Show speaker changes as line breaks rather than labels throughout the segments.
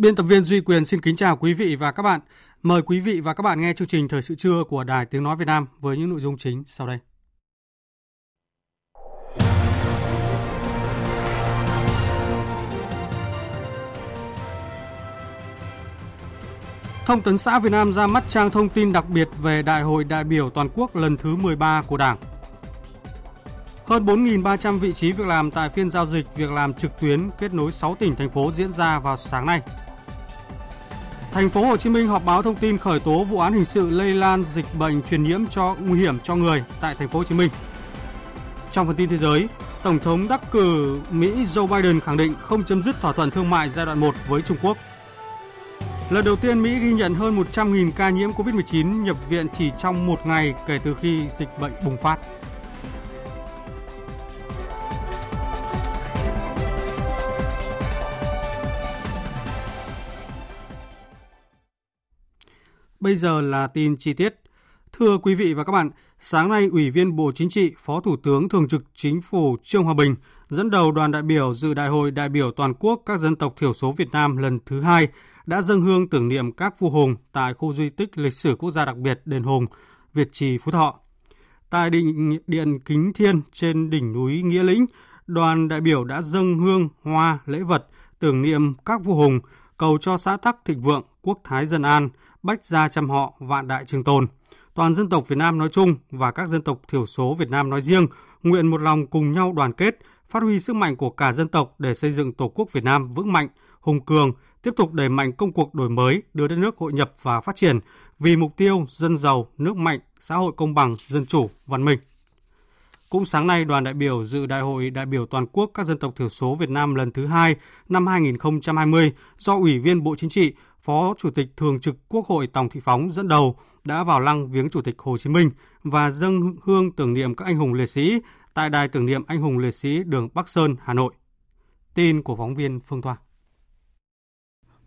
Biên tập viên Duy Quyền xin kính chào quý vị và các bạn. Mời quý vị và các bạn nghe chương trình Thời sự trưa của Đài Tiếng Nói Việt Nam với những nội dung chính sau đây. Thông tấn xã Việt Nam ra mắt trang thông tin đặc biệt về Đại hội đại biểu toàn quốc lần thứ 13 của Đảng. Hơn 4.300 vị trí việc làm tại phiên giao dịch, việc làm trực tuyến kết nối 6 tỉnh, thành phố diễn ra vào sáng nay. Thành phố Hồ Chí Minh họp báo thông tin khởi tố vụ án hình sự lây lan dịch bệnh truyền nhiễm cho nguy hiểm cho người tại thành phố Hồ Chí Minh. Trong phần tin thế giới, Tổng thống đắc cử Mỹ Joe Biden khẳng định không chấm dứt thỏa thuận thương mại giai đoạn 1 với Trung Quốc. Lần đầu tiên Mỹ ghi nhận hơn 100.000 ca nhiễm COVID-19 nhập viện chỉ trong một ngày kể từ khi dịch bệnh bùng phát. Bây giờ là tin chi tiết. Thưa quý vị và các bạn, sáng nay Ủy viên Bộ Chính trị, Phó Thủ tướng Thường trực Chính phủ Trương Hòa Bình dẫn đầu đoàn đại biểu dự Đại hội đại biểu toàn quốc các dân tộc thiểu số Việt Nam lần thứ hai đã dâng hương tưởng niệm các vua hùng tại khu di tích lịch sử quốc gia đặc biệt Đền Hùng, Việt Trì, Phú Thọ. Tại định điện Kính Thiên trên đỉnh núi Nghĩa Lĩnh, đoàn đại biểu đã dâng hương, hoa, lễ vật tưởng niệm các vua hùng, cầu cho xã Tắc Thịnh Vượng, quốc thái dân an, bách gia chăm họ, vạn đại trường tồn. Toàn dân tộc Việt Nam nói chung và các dân tộc thiểu số Việt Nam nói riêng nguyện một lòng cùng nhau đoàn kết, phát huy sức mạnh của cả dân tộc để xây dựng Tổ quốc Việt Nam vững mạnh, hùng cường, tiếp tục đẩy mạnh công cuộc đổi mới, đưa đất nước hội nhập và phát triển vì mục tiêu dân giàu, nước mạnh, xã hội công bằng, dân chủ, văn minh. Cũng sáng nay, đoàn đại biểu dự Đại hội đại biểu toàn quốc các dân tộc thiểu số Việt Nam lần thứ hai năm 2020 do Ủy viên Bộ Chính trị, Phó Chủ tịch Thường trực Quốc hội Tòng Thị Phóng dẫn đầu đã vào lăng viếng Chủ tịch Hồ Chí Minh và dâng hương tưởng niệm các anh hùng liệt sĩ tại đài tưởng niệm anh hùng liệt sĩ đường Bắc Sơn, Hà Nội. Tin của phóng viên Phương Thoa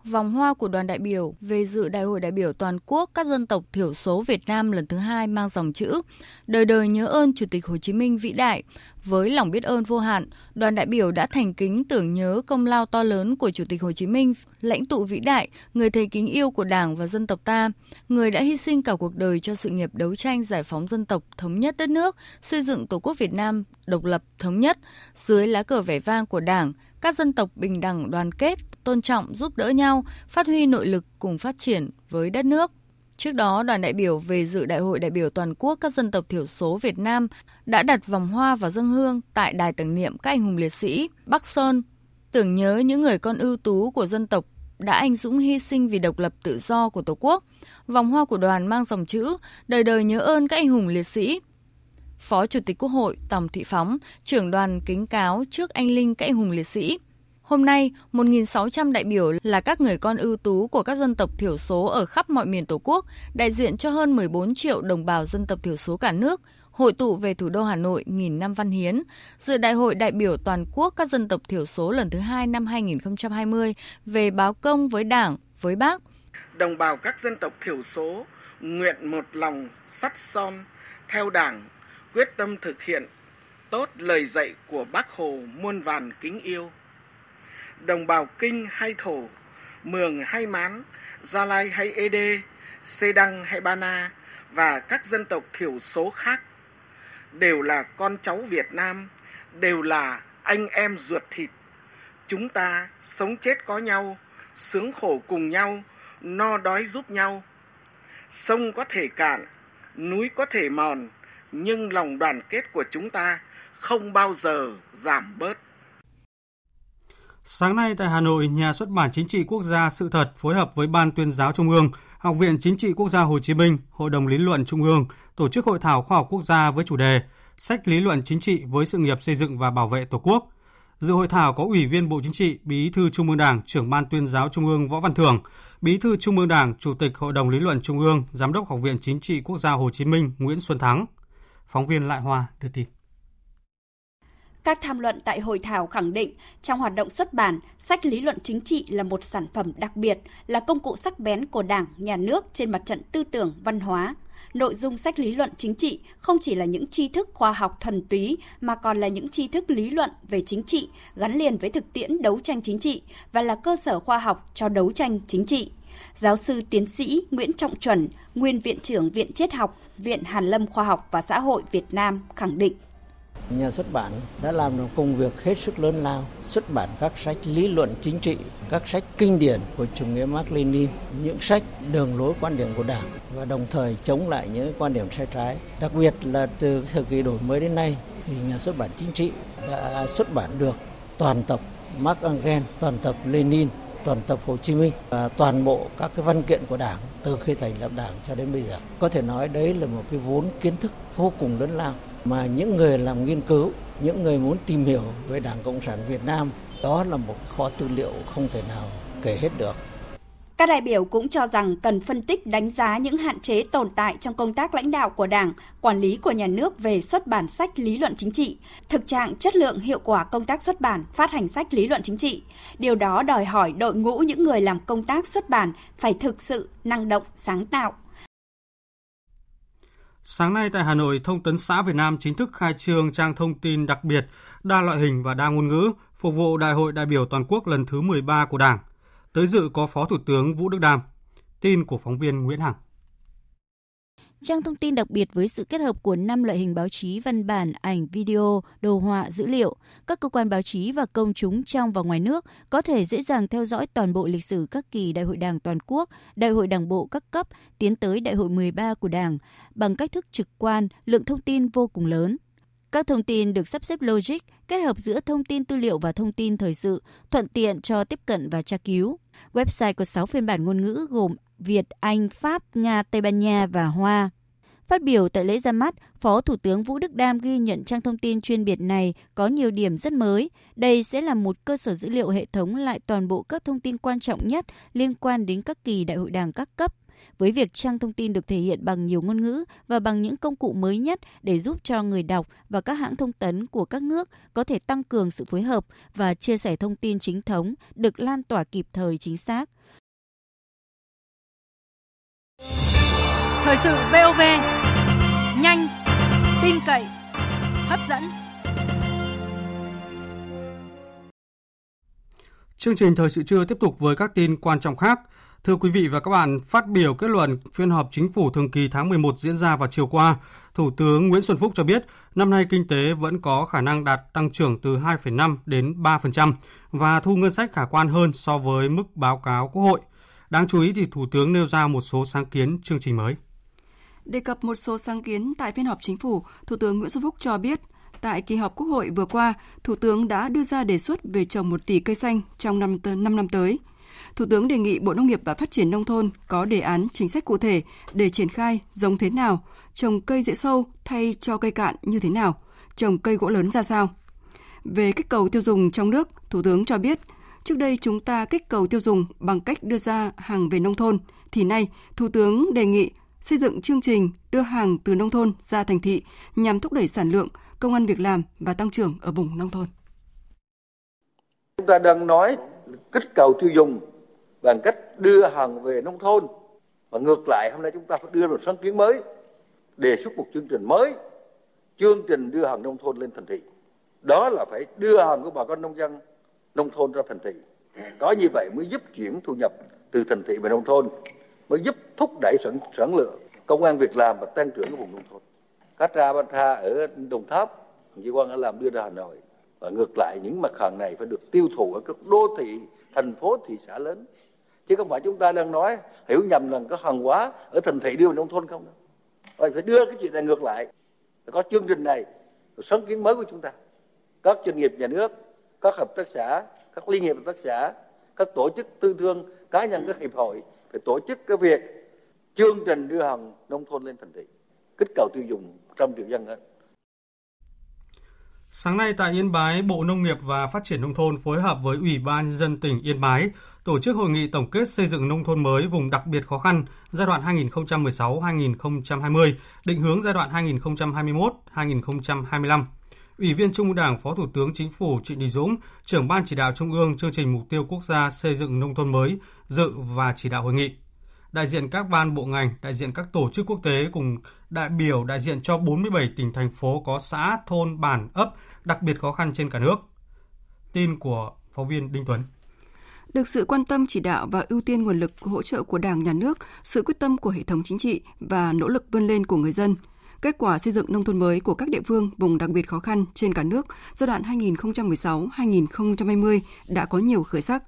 vòng hoa của đoàn đại biểu về dự Đại hội đại biểu toàn quốc các dân tộc thiểu số Việt Nam lần thứ hai mang dòng chữ Đời đời nhớ ơn Chủ tịch Hồ Chí Minh vĩ đại. Với lòng biết ơn vô hạn, đoàn đại biểu đã thành kính tưởng nhớ công lao to lớn của Chủ tịch Hồ Chí Minh, lãnh tụ vĩ đại, người thầy kính yêu của Đảng và dân tộc ta, người đã hy sinh cả cuộc đời cho sự nghiệp đấu tranh giải phóng dân tộc, thống nhất đất nước, xây dựng Tổ quốc Việt Nam độc lập, thống nhất, dưới lá cờ vẻ vang của Đảng, các dân tộc bình đẳng đoàn kết, tôn trọng, giúp đỡ nhau, phát huy nội lực cùng phát triển với đất nước. Trước đó, đoàn đại biểu về dự Đại hội đại biểu toàn quốc các dân tộc thiểu số Việt Nam đã đặt vòng hoa và dân hương tại đài tưởng niệm các anh hùng liệt sĩ Bắc Sơn, tưởng nhớ những người con ưu tú của dân tộc đã anh dũng hy sinh vì độc lập tự do của Tổ quốc. Vòng hoa của đoàn mang dòng chữ Đời đời nhớ ơn các anh hùng liệt sĩ, Phó Chủ tịch Quốc hội Tòng Thị Phóng, trưởng đoàn kính cáo trước anh linh các anh hùng liệt sĩ. Hôm nay, 1.600 đại biểu là các người con ưu tú của các dân tộc thiểu số ở khắp mọi miền Tổ quốc, đại diện cho hơn 14 triệu đồng bào dân tộc thiểu số cả nước, hội tụ về thủ đô Hà Nội nghìn năm văn hiến, dự đại hội đại biểu toàn quốc các dân tộc thiểu số lần thứ hai năm 2020 về báo công với Đảng, với Bác.
Đồng bào các dân tộc thiểu số nguyện một lòng sắt son theo Đảng quyết tâm thực hiện tốt lời dạy của Bác Hồ muôn vàn kính yêu. Đồng bào Kinh hay Thổ, Mường hay Mán, Gia Lai hay Ê Đê, Xê Đăng hay Ba Na và các dân tộc thiểu số khác đều là con cháu Việt Nam, đều là anh em ruột thịt. Chúng ta sống chết có nhau, sướng khổ cùng nhau, no đói giúp nhau. Sông có thể cạn, núi có thể mòn, nhưng lòng đoàn kết của chúng ta không bao giờ giảm bớt.
Sáng nay tại Hà Nội, Nhà xuất bản Chính trị Quốc gia Sự thật phối hợp với Ban tuyên giáo Trung ương, Học viện Chính trị Quốc gia Hồ Chí Minh, Hội đồng Lý luận Trung ương tổ chức hội thảo khoa học quốc gia với chủ đề Sách lý luận chính trị với sự nghiệp xây dựng và bảo vệ Tổ quốc. Dự hội thảo có Ủy viên Bộ Chính trị, Bí thư Trung ương Đảng, trưởng Ban tuyên giáo Trung ương Võ Văn Thưởng, Bí thư Trung ương Đảng, Chủ tịch Hội đồng Lý luận Trung ương, Giám đốc Học viện Chính trị Quốc gia Hồ Chí Minh Nguyễn Xuân Thắng. Phóng viên Lại Hoa đưa tin.
Các tham luận tại hội thảo khẳng định, trong hoạt động xuất bản, sách lý luận chính trị là một sản phẩm đặc biệt, là công cụ sắc bén của Đảng, Nhà nước trên mặt trận tư tưởng, văn hóa. Nội dung sách lý luận chính trị không chỉ là những tri thức khoa học thuần túy mà còn là những tri thức lý luận về chính trị gắn liền với thực tiễn đấu tranh chính trị và là cơ sở khoa học cho đấu tranh chính trị. Giáo sư tiến sĩ Nguyễn Trọng Chuẩn, nguyên viện trưởng Viện Triết học, Viện Hàn Lâm Khoa học và Xã hội Việt Nam khẳng định
Nhà xuất bản đã làm được công việc hết sức lớn lao, xuất bản các sách lý luận chính trị, các sách kinh điển của chủ nghĩa Mark Lenin, những sách đường lối quan điểm của Đảng và đồng thời chống lại những quan điểm sai trái. Đặc biệt là từ thời kỳ đổi mới đến nay thì nhà xuất bản chính trị đã xuất bản được toàn tập Mark Engel, toàn tập Lenin, toàn tập Hồ Chí Minh và toàn bộ các cái văn kiện của Đảng từ khi thành lập Đảng cho đến bây giờ. Có thể nói đấy là một cái vốn kiến thức vô cùng lớn lao mà những người làm nghiên cứu, những người muốn tìm hiểu về Đảng Cộng sản Việt Nam, đó là một kho tư liệu không thể nào kể hết được.
Các đại biểu cũng cho rằng cần phân tích đánh giá những hạn chế tồn tại trong công tác lãnh đạo của Đảng, quản lý của nhà nước về xuất bản sách lý luận chính trị, thực trạng chất lượng hiệu quả công tác xuất bản, phát hành sách lý luận chính trị. Điều đó đòi hỏi đội ngũ những người làm công tác xuất bản phải thực sự năng động, sáng tạo,
Sáng nay tại Hà Nội, Thông tấn xã Việt Nam chính thức khai trương trang thông tin đặc biệt, đa loại hình và đa ngôn ngữ, phục vụ Đại hội đại biểu toàn quốc lần thứ 13 của Đảng. Tới dự có Phó Thủ tướng Vũ Đức Đam. Tin của phóng viên Nguyễn Hằng.
Trang thông tin đặc biệt với sự kết hợp của 5 loại hình báo chí văn bản, ảnh, video, đồ họa, dữ liệu. Các cơ quan báo chí và công chúng trong và ngoài nước có thể dễ dàng theo dõi toàn bộ lịch sử các kỳ Đại hội Đảng toàn quốc, Đại hội Đảng bộ các cấp tiến tới Đại hội 13 của Đảng bằng cách thức trực quan, lượng thông tin vô cùng lớn. Các thông tin được sắp xếp logic, kết hợp giữa thông tin tư liệu và thông tin thời sự, thuận tiện cho tiếp cận và tra cứu. Website có 6 phiên bản ngôn ngữ gồm Việt, Anh, Pháp, Nga, Tây Ban Nha và Hoa. Phát biểu tại lễ ra mắt, Phó Thủ tướng Vũ Đức Đam ghi nhận trang thông tin chuyên biệt này có nhiều điểm rất mới. Đây sẽ là một cơ sở dữ liệu hệ thống lại toàn bộ các thông tin quan trọng nhất liên quan đến các kỳ đại hội đảng các cấp. Với việc trang thông tin được thể hiện bằng nhiều ngôn ngữ và bằng những công cụ mới nhất để giúp cho người đọc và các hãng thông tấn của các nước có thể tăng cường sự phối hợp và chia sẻ thông tin chính thống được lan tỏa kịp thời chính xác.
Thời sự VOV nhanh, tin cậy, hấp dẫn.
Chương trình thời sự trưa tiếp tục với các tin quan trọng khác. Thưa quý vị và các bạn, phát biểu kết luận phiên họp chính phủ thường kỳ tháng 11 diễn ra vào chiều qua, Thủ tướng Nguyễn Xuân Phúc cho biết năm nay kinh tế vẫn có khả năng đạt tăng trưởng từ 2,5 đến 3% và thu ngân sách khả quan hơn so với mức báo cáo Quốc hội. Đáng chú ý thì Thủ tướng nêu ra một số sáng kiến chương trình mới.
Đề cập một số sáng kiến tại phiên họp chính phủ, Thủ tướng Nguyễn Xuân Phúc cho biết, tại kỳ họp Quốc hội vừa qua, Thủ tướng đã đưa ra đề xuất về trồng 1 tỷ cây xanh trong 5, 5 năm tới. Thủ tướng đề nghị Bộ Nông nghiệp và Phát triển Nông thôn có đề án chính sách cụ thể để triển khai giống thế nào, trồng cây dễ sâu thay cho cây cạn như thế nào, trồng cây gỗ lớn ra sao. Về kích cầu tiêu dùng trong nước, Thủ tướng cho biết, trước đây chúng ta kích cầu tiêu dùng bằng cách đưa ra hàng về nông thôn, thì nay Thủ tướng đề nghị xây dựng chương trình đưa hàng từ nông thôn ra thành thị nhằm thúc đẩy sản lượng, công an việc làm và tăng trưởng ở vùng nông thôn.
Chúng ta đang nói kích cầu tiêu dùng bằng cách đưa hàng về nông thôn. Và ngược lại, hôm nay chúng ta phải đưa một sáng kiến mới, đề xuất một chương trình mới. Chương trình đưa hàng nông thôn lên thành thị. Đó là phải đưa hàng của bà con nông dân nông thôn ra thành thị. Có như vậy mới giúp chuyển thu nhập từ thành thị về nông thôn, mới giúp thúc đẩy sản sản lượng công an việc làm và tăng trưởng của vùng nông thôn. Katra Bantha ở Đồng Tháp Chị Quang đã làm đưa ra Hà Nội. Và ngược lại, những mặt hàng này phải được tiêu thụ ở các đô thị, thành phố, thị xã lớn chứ không phải chúng ta đang nói hiểu nhầm rằng có hàng hóa ở thành thị đưa vào nông thôn không đâu phải, phải đưa cái chuyện này ngược lại. Có chương trình này sáng kiến mới của chúng ta. Các doanh nghiệp nhà nước các hợp tác xã các liên hiệp hợp tác xã các tổ chức tư thương cá nhân các hiệp hội phải tổ chức cái việc chương trình đưa hàng nông thôn lên thành thị. Kích cầu tiêu dùng trăm triệu dân hơn
Sáng nay tại Yên Bái, Bộ Nông nghiệp và Phát triển Nông thôn phối hợp với Ủy ban dân tỉnh Yên Bái tổ chức hội nghị tổng kết xây dựng nông thôn mới vùng đặc biệt khó khăn giai đoạn 2016-2020, định hướng giai đoạn 2021-2025. Ủy viên Trung ương Đảng, Phó Thủ tướng Chính phủ Trịnh Đình Dũng, trưởng Ban chỉ đạo Trung ương chương trình mục tiêu quốc gia xây dựng nông thôn mới dự và chỉ đạo hội nghị. Đại diện các ban bộ ngành, đại diện các tổ chức quốc tế cùng đại biểu đại diện cho 47 tỉnh thành phố có xã, thôn, bản, ấp đặc biệt khó khăn trên cả nước. Tin của phóng viên Đinh Tuấn.
Được sự quan tâm chỉ đạo và ưu tiên nguồn lực hỗ trợ của Đảng, Nhà nước, sự quyết tâm của hệ thống chính trị và nỗ lực vươn lên của người dân, kết quả xây dựng nông thôn mới của các địa phương vùng đặc biệt khó khăn trên cả nước giai đoạn 2016-2020 đã có nhiều khởi sắc.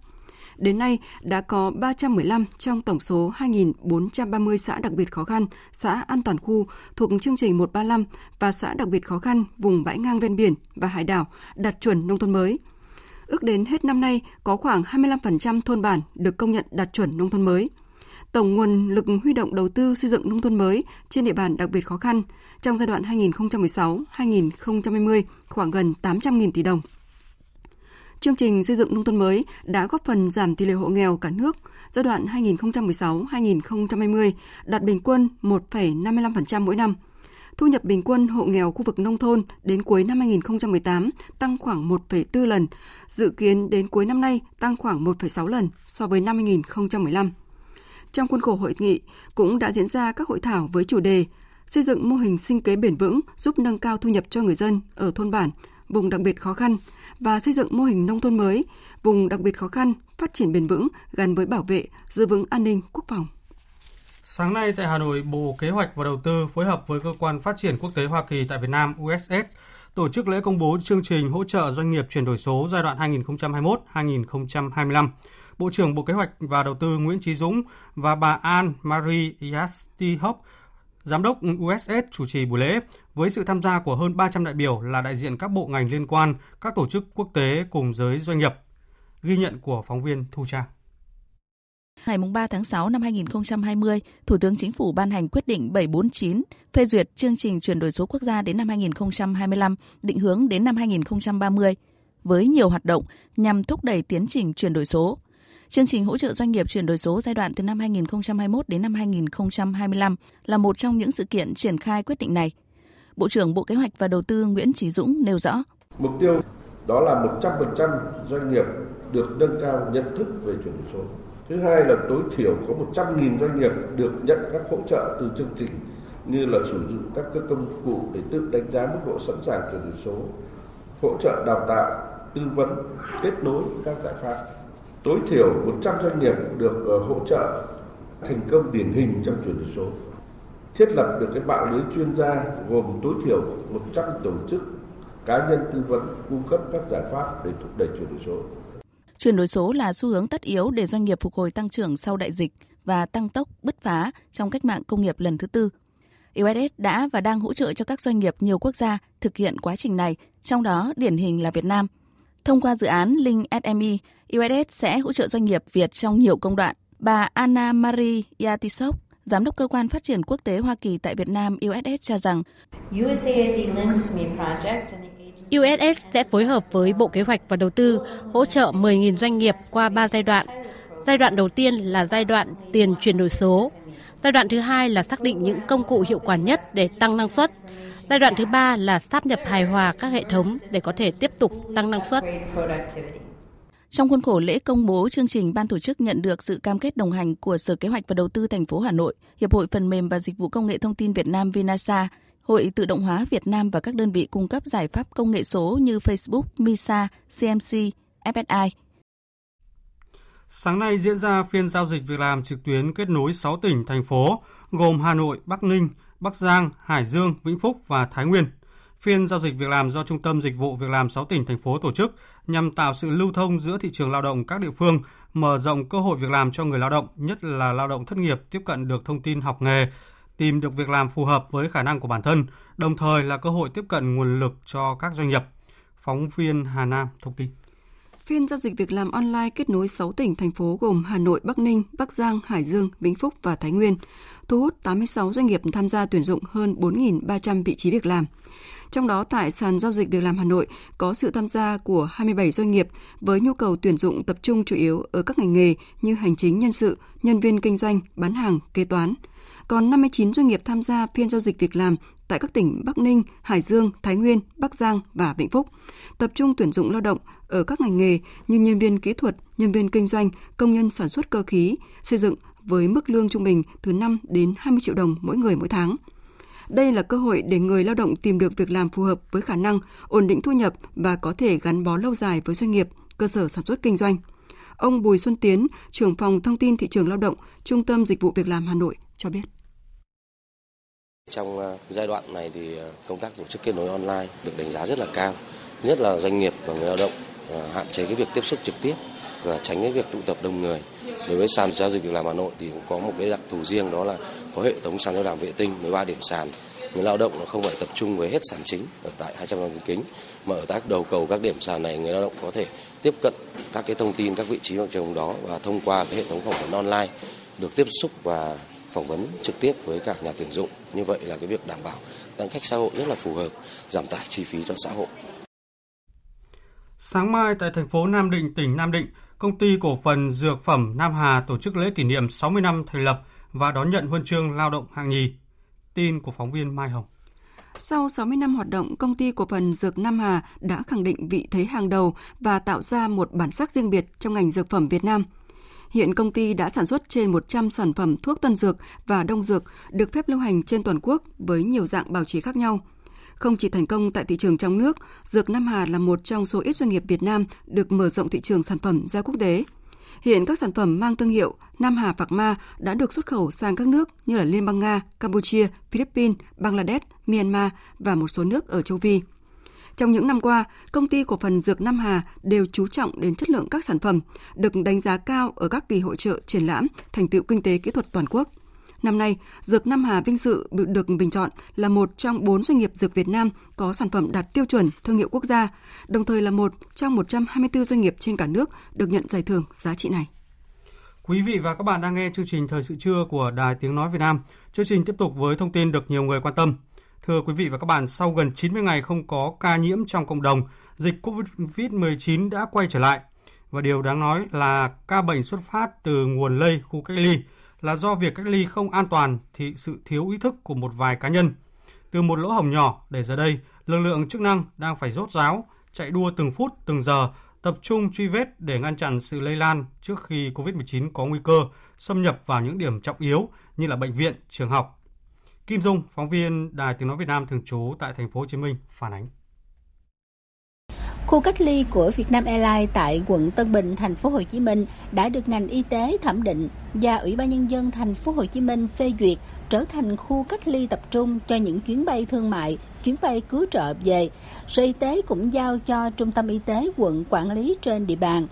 Đến nay, đã có 315 trong tổng số 2.430 xã đặc biệt khó khăn, xã an toàn khu thuộc chương trình 135 và xã đặc biệt khó khăn vùng bãi ngang ven biển và hải đảo đạt chuẩn nông thôn mới. Ước đến hết năm nay, có khoảng 25% thôn bản được công nhận đạt chuẩn nông thôn mới. Tổng nguồn lực huy động đầu tư xây dựng nông thôn mới trên địa bàn đặc biệt khó khăn trong giai đoạn 2016-2020 khoảng gần 800.000 tỷ đồng. Chương trình xây dựng nông thôn mới đã góp phần giảm tỷ lệ hộ nghèo cả nước giai đoạn 2016-2020 đạt bình quân 1,55% mỗi năm. Thu nhập bình quân hộ nghèo khu vực nông thôn đến cuối năm 2018 tăng khoảng 1,4 lần, dự kiến đến cuối năm nay tăng khoảng 1,6 lần so với năm 2015. Trong khuôn khổ hội nghị cũng đã diễn ra các hội thảo với chủ đề xây dựng mô hình sinh kế bền vững giúp nâng cao thu nhập cho người dân ở thôn bản, vùng đặc biệt khó khăn và xây dựng mô hình nông thôn mới, vùng đặc biệt khó khăn, phát triển bền vững gắn với bảo vệ, giữ vững an ninh quốc phòng.
Sáng nay tại Hà Nội, Bộ Kế hoạch và Đầu tư phối hợp với Cơ quan Phát triển Quốc tế Hoa Kỳ tại Việt Nam USS tổ chức lễ công bố chương trình hỗ trợ doanh nghiệp chuyển đổi số giai đoạn 2021-2025. Bộ trưởng Bộ Kế hoạch và Đầu tư Nguyễn Trí Dũng và bà Anne Marie Yastihop, Giám đốc USS chủ trì buổi lễ với sự tham gia của hơn 300 đại biểu là đại diện các bộ ngành liên quan, các tổ chức quốc tế cùng giới doanh nghiệp. Ghi nhận của phóng viên Thu Trang.
Ngày 3 tháng 6 năm 2020, Thủ tướng Chính phủ ban hành quyết định 749 phê duyệt chương trình chuyển đổi số quốc gia đến năm 2025, định hướng đến năm 2030 với nhiều hoạt động nhằm thúc đẩy tiến trình chuyển đổi số. Chương trình hỗ trợ doanh nghiệp chuyển đổi số giai đoạn từ năm 2021 đến năm 2025 là một trong những sự kiện triển khai quyết định này. Bộ trưởng Bộ Kế hoạch và Đầu tư Nguyễn Chí Dũng nêu rõ.
Mục tiêu đó là 100% doanh nghiệp được nâng cao nhận thức về chuyển đổi số. Thứ hai là tối thiểu có 100.000 doanh nghiệp được nhận các hỗ trợ từ chương trình như là sử dụng các công cụ để tự đánh giá mức độ sẵn sàng chuyển đổi số, hỗ trợ đào tạo, tư vấn, kết nối các giải pháp tối thiểu 100 doanh nghiệp được ờ, hỗ trợ thành công điển hình trong chuyển đổi số. Thiết lập được cái mạng lưới chuyên gia gồm tối thiểu 100 tổ chức cá nhân tư vấn cung cấp các giải pháp để thúc đẩy chuyển đổi số.
Chuyển đổi số là xu hướng tất yếu để doanh nghiệp phục hồi tăng trưởng sau đại dịch và tăng tốc bứt phá trong cách mạng công nghiệp lần thứ tư. USS đã và đang hỗ trợ cho các doanh nghiệp nhiều quốc gia thực hiện quá trình này, trong đó điển hình là Việt Nam – Thông qua dự án Link SME, USS sẽ hỗ trợ doanh nghiệp Việt trong nhiều công đoạn. Bà Anna Marie Yatisok, Giám đốc Cơ quan Phát triển Quốc tế Hoa Kỳ tại Việt Nam USS cho rằng
USS sẽ phối hợp với Bộ Kế hoạch và Đầu tư hỗ trợ 10.000 doanh nghiệp qua 3 giai đoạn. Giai đoạn đầu tiên là giai đoạn tiền chuyển đổi số. Giai đoạn thứ hai là xác định những công cụ hiệu quả nhất để tăng năng suất. Giai đoạn thứ ba là sáp nhập hài hòa các hệ thống để có thể tiếp tục tăng năng suất.
Trong khuôn khổ lễ công bố chương trình, ban tổ chức nhận được sự cam kết đồng hành của Sở Kế hoạch và Đầu tư thành phố Hà Nội, Hiệp hội Phần mềm và Dịch vụ Công nghệ Thông tin Việt Nam Vinasa, Hội Tự động hóa Việt Nam và các đơn vị cung cấp giải pháp công nghệ số như Facebook, Misa, CMC, FSI.
Sáng nay diễn ra phiên giao dịch việc làm trực tuyến kết nối 6 tỉnh, thành phố gồm Hà Nội, Bắc Ninh, Bắc Giang, Hải Dương, Vĩnh Phúc và Thái Nguyên. Phiên giao dịch việc làm do Trung tâm Dịch vụ Việc làm 6 tỉnh, thành phố tổ chức nhằm tạo sự lưu thông giữa thị trường lao động các địa phương, mở rộng cơ hội việc làm cho người lao động, nhất là lao động thất nghiệp tiếp cận được thông tin học nghề, tìm được việc làm phù hợp với khả năng của bản thân, đồng thời là cơ hội tiếp cận nguồn lực cho các doanh nghiệp. Phóng viên Hà Nam thông tin.
Phiên giao dịch việc làm online kết nối 6 tỉnh, thành phố gồm Hà Nội, Bắc Ninh, Bắc Giang, Hải Dương, Vĩnh Phúc và Thái Nguyên, thu hút 86 doanh nghiệp tham gia tuyển dụng hơn 4.300 vị trí việc làm. Trong đó tại sàn giao dịch việc làm Hà Nội có sự tham gia của 27 doanh nghiệp với nhu cầu tuyển dụng tập trung chủ yếu ở các ngành nghề như hành chính nhân sự, nhân viên kinh doanh, bán hàng, kế toán. Còn 59 doanh nghiệp tham gia phiên giao dịch việc làm tại các tỉnh Bắc Ninh, Hải Dương, Thái Nguyên, Bắc Giang và Vĩnh Phúc, tập trung tuyển dụng lao động ở các ngành nghề như nhân viên kỹ thuật, nhân viên kinh doanh, công nhân sản xuất cơ khí, xây dựng với mức lương trung bình từ 5 đến 20 triệu đồng mỗi người mỗi tháng. Đây là cơ hội để người lao động tìm được việc làm phù hợp với khả năng, ổn định thu nhập và có thể gắn bó lâu dài với doanh nghiệp, cơ sở sản xuất kinh doanh. Ông Bùi Xuân Tiến, trưởng phòng thông tin thị trường lao động, Trung tâm Dịch vụ Việc làm Hà Nội cho biết.
Trong ờ, giai đoạn này thì ờ, công tác tổ chức kết nối online được đánh giá rất là cao, nhất là doanh nghiệp và người lao động ờ, hạn chế cái việc tiếp xúc trực tiếp và tránh cái việc tụ tập đông người. Đối với sàn giao dịch việc làm Hà Nội thì cũng có một cái đặc thù riêng đó là có hệ thống sàn giao làm vệ tinh 13 điểm sàn. Người lao động nó không phải tập trung với hết sàn chính ở tại 200 dòng kính mà ở các đầu cầu các điểm sàn này người lao động có thể tiếp cận các cái thông tin các vị trí vào trường đó và thông qua cái hệ thống phỏng vấn online được tiếp xúc và phỏng vấn trực tiếp với cả nhà tuyển dụng. Như vậy là cái việc đảm bảo giãn cách xã hội rất là phù hợp, giảm tải chi phí cho xã hội.
Sáng mai tại thành phố Nam Định, tỉnh Nam Định, công ty cổ phần dược phẩm Nam Hà tổ chức lễ kỷ niệm 60 năm thành lập và đón nhận huân chương lao động hạng nhì. Tin của phóng viên Mai Hồng.
Sau 60 năm hoạt động, công ty cổ phần Dược Nam Hà đã khẳng định vị thế hàng đầu và tạo ra một bản sắc riêng biệt trong ngành dược phẩm Việt Nam – Hiện công ty đã sản xuất trên 100 sản phẩm thuốc tân dược và đông dược được phép lưu hành trên toàn quốc với nhiều dạng bảo trì khác nhau. Không chỉ thành công tại thị trường trong nước, Dược Nam Hà là một trong số ít doanh nghiệp Việt Nam được mở rộng thị trường sản phẩm ra quốc tế. Hiện các sản phẩm mang thương hiệu Nam Hà Phạc Ma đã được xuất khẩu sang các nước như là Liên bang Nga, Campuchia, Philippines, Bangladesh, Myanmar và một số nước ở châu Phi. Trong những năm qua, công ty cổ phần Dược Nam Hà đều chú trọng đến chất lượng các sản phẩm, được đánh giá cao ở các kỳ hội trợ triển lãm thành tựu kinh tế kỹ thuật toàn quốc. Năm nay, Dược Nam Hà vinh dự được bình chọn là một trong bốn doanh nghiệp dược Việt Nam có sản phẩm đạt tiêu chuẩn thương hiệu quốc gia, đồng thời là một trong 124 doanh nghiệp trên cả nước được nhận giải thưởng giá trị này.
Quý vị và các bạn đang nghe chương trình Thời sự trưa của Đài Tiếng Nói Việt Nam. Chương trình tiếp tục với thông tin được nhiều người quan tâm. Thưa quý vị và các bạn, sau gần 90 ngày không có ca nhiễm trong cộng đồng, dịch COVID-19 đã quay trở lại. Và điều đáng nói là ca bệnh xuất phát từ nguồn lây khu cách ly là do việc cách ly không an toàn thì sự thiếu ý thức của một vài cá nhân. Từ một lỗ hổng nhỏ để giờ đây, lực lượng chức năng đang phải rốt ráo, chạy đua từng phút, từng giờ, tập trung truy vết để ngăn chặn sự lây lan trước khi COVID-19 có nguy cơ xâm nhập vào những điểm trọng yếu như là bệnh viện, trường học, Kim Dung, phóng viên Đài Tiếng nói Việt Nam thường trú tại thành phố Hồ Chí Minh phản ánh.
Khu cách ly của Vietnam Airlines tại quận Tân Bình, thành phố Hồ Chí Minh đã được ngành y tế thẩm định và Ủy ban nhân dân thành phố Hồ Chí Minh phê duyệt trở thành khu cách ly tập trung cho những chuyến bay thương mại, chuyến bay cứu trợ về. Sở Y tế cũng giao cho Trung tâm Y tế quận quản lý trên địa bàn.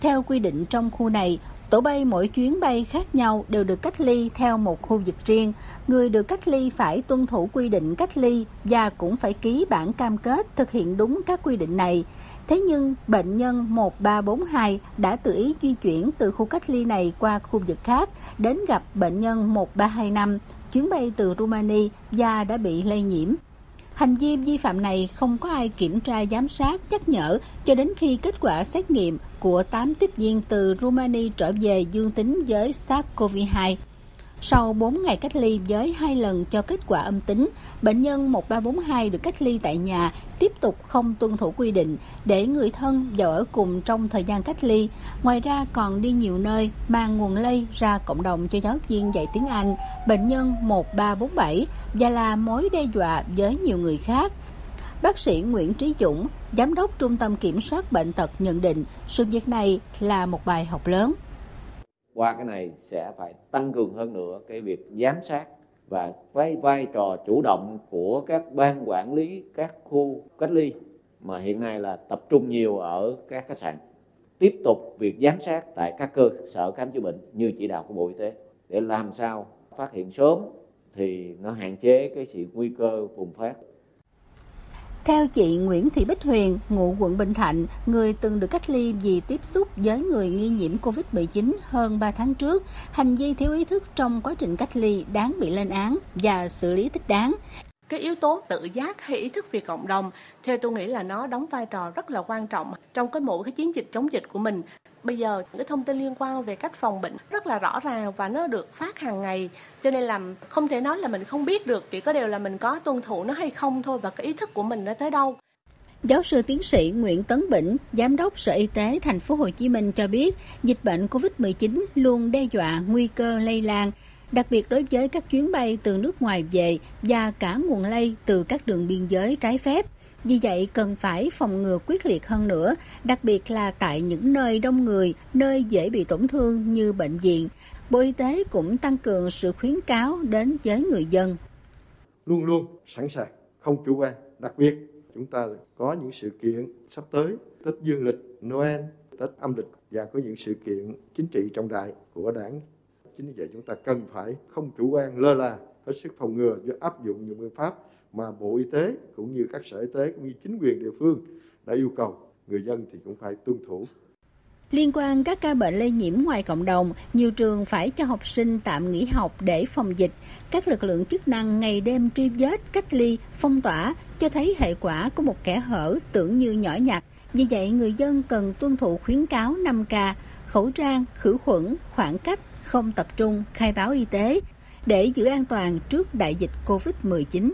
Theo quy định trong khu này, Tổ bay mỗi chuyến bay khác nhau đều được cách ly theo một khu vực riêng. Người được cách ly phải tuân thủ quy định cách ly và cũng phải ký bản cam kết thực hiện đúng các quy định này. Thế nhưng, bệnh nhân 1342 đã tự ý di chuyển từ khu cách ly này qua khu vực khác đến gặp bệnh nhân 1325 chuyến bay từ Rumani và đã bị lây nhiễm. Hành vi vi phạm này không có ai kiểm tra, giám sát, nhắc nhở cho đến khi kết quả xét nghiệm của 8 tiếp viên từ Romania trở về dương tính với SARS-CoV-2. Sau 4 ngày cách ly với hai lần cho kết quả âm tính, bệnh nhân 1342 được cách ly tại nhà, tiếp tục không tuân thủ quy định để người thân vào ở cùng trong thời gian cách ly. Ngoài ra còn đi nhiều nơi mang nguồn lây ra cộng đồng cho giáo viên dạy tiếng Anh, bệnh nhân 1347 và là mối đe dọa với nhiều người khác. Bác sĩ Nguyễn Trí Dũng, Giám đốc Trung tâm Kiểm soát Bệnh tật nhận định sự việc này là một bài học lớn
qua cái này sẽ phải tăng cường hơn nữa cái việc giám sát và vai vai trò chủ động của các ban quản lý các khu cách ly mà hiện nay là tập trung nhiều ở các khách sạn tiếp tục việc giám sát tại các cơ sở khám chữa bệnh như chỉ đạo của bộ y tế để làm sao phát hiện sớm thì nó hạn chế cái sự nguy cơ bùng phát.
Theo chị Nguyễn Thị Bích Huyền, ngụ quận Bình Thạnh, người từng được cách ly vì tiếp xúc với người nghi nhiễm COVID-19 hơn 3 tháng trước, hành vi thiếu ý thức trong quá trình cách ly đáng bị lên án và xử lý thích đáng.
Cái yếu tố tự giác hay ý thức về cộng đồng theo tôi nghĩ là nó đóng vai trò rất là quan trọng trong cái mỗi cái chiến dịch chống dịch của mình bây giờ những cái thông tin liên quan về cách phòng bệnh rất là rõ ràng và nó được phát hàng ngày cho nên là không thể nói là mình không biết được chỉ có điều là mình có tuân thủ nó hay không thôi và cái ý thức của mình nó tới đâu
Giáo sư tiến sĩ Nguyễn Tấn Bỉnh, giám đốc Sở Y tế thành phố Hồ Chí Minh cho biết, dịch bệnh COVID-19 luôn đe dọa nguy cơ lây lan đặc biệt đối với các chuyến bay từ nước ngoài về và cả nguồn lây từ các đường biên giới trái phép. Vì vậy cần phải phòng ngừa quyết liệt hơn nữa, đặc biệt là tại những nơi đông người, nơi dễ bị tổn thương như bệnh viện. Bộ Y tế cũng tăng cường sự khuyến cáo đến với người dân.
Luôn luôn sẵn sàng, không chủ quan. Đặc biệt chúng ta có những sự kiện sắp tới, Tết Dương lịch, Noel, Tết âm lịch và có những sự kiện chính trị trọng đại của đảng chính vì vậy chúng ta cần phải không chủ quan lơ là hết sức phòng ngừa và áp dụng những biện pháp mà bộ y tế cũng như các sở y tế cũng như chính quyền địa phương đã yêu cầu người dân thì cũng phải tuân thủ
Liên quan các ca bệnh lây nhiễm ngoài cộng đồng, nhiều trường phải cho học sinh tạm nghỉ học để phòng dịch. Các lực lượng chức năng ngày đêm truy vết, cách ly, phong tỏa cho thấy hệ quả của một kẻ hở tưởng như nhỏ nhặt. Vì vậy, người dân cần tuân thủ khuyến cáo 5K, khẩu trang, khử khuẩn, khoảng cách, không tập trung khai báo y tế để giữ an toàn trước đại dịch COVID-19.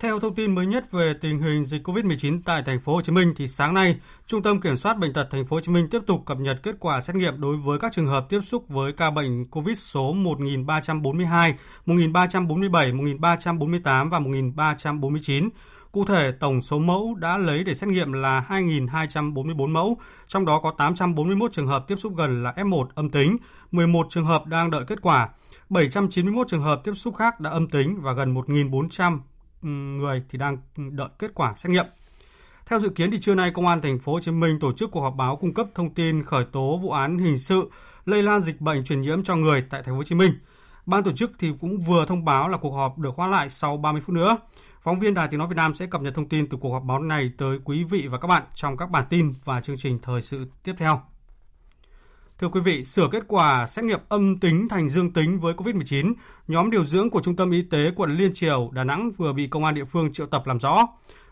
Theo thông tin mới nhất về tình hình dịch COVID-19 tại thành phố Hồ Chí Minh thì sáng nay, Trung tâm Kiểm soát bệnh tật thành phố Hồ Chí Minh tiếp tục cập nhật kết quả xét nghiệm đối với các trường hợp tiếp xúc với ca bệnh COVID số 1342, 1347, 1348 và 1349 Cụ thể, tổng số mẫu đã lấy để xét nghiệm là 2.244 mẫu, trong đó có 841 trường hợp tiếp xúc gần là F1 âm tính, 11 trường hợp đang đợi kết quả, 791 trường hợp tiếp xúc khác đã âm tính và gần 1.400 người thì đang đợi kết quả xét nghiệm. Theo dự kiến thì trưa nay, công an thành phố Hồ Chí Minh tổ chức cuộc họp báo cung cấp thông tin khởi tố vụ án hình sự lây lan dịch bệnh truyền nhiễm cho người tại thành phố Hồ Chí Minh. Ban tổ chức thì cũng vừa thông báo là cuộc họp được hoãn lại sau 30 phút nữa. Phóng viên Đài Tiếng Nói Việt Nam sẽ cập nhật thông tin từ cuộc họp báo này tới quý vị và các bạn trong các bản tin và chương trình thời sự tiếp theo. Thưa quý vị, sửa kết quả xét nghiệm âm tính thành dương tính với COVID-19, nhóm điều dưỡng của Trung tâm Y tế quận Liên Triều, Đà Nẵng vừa bị công an địa phương triệu tập làm rõ.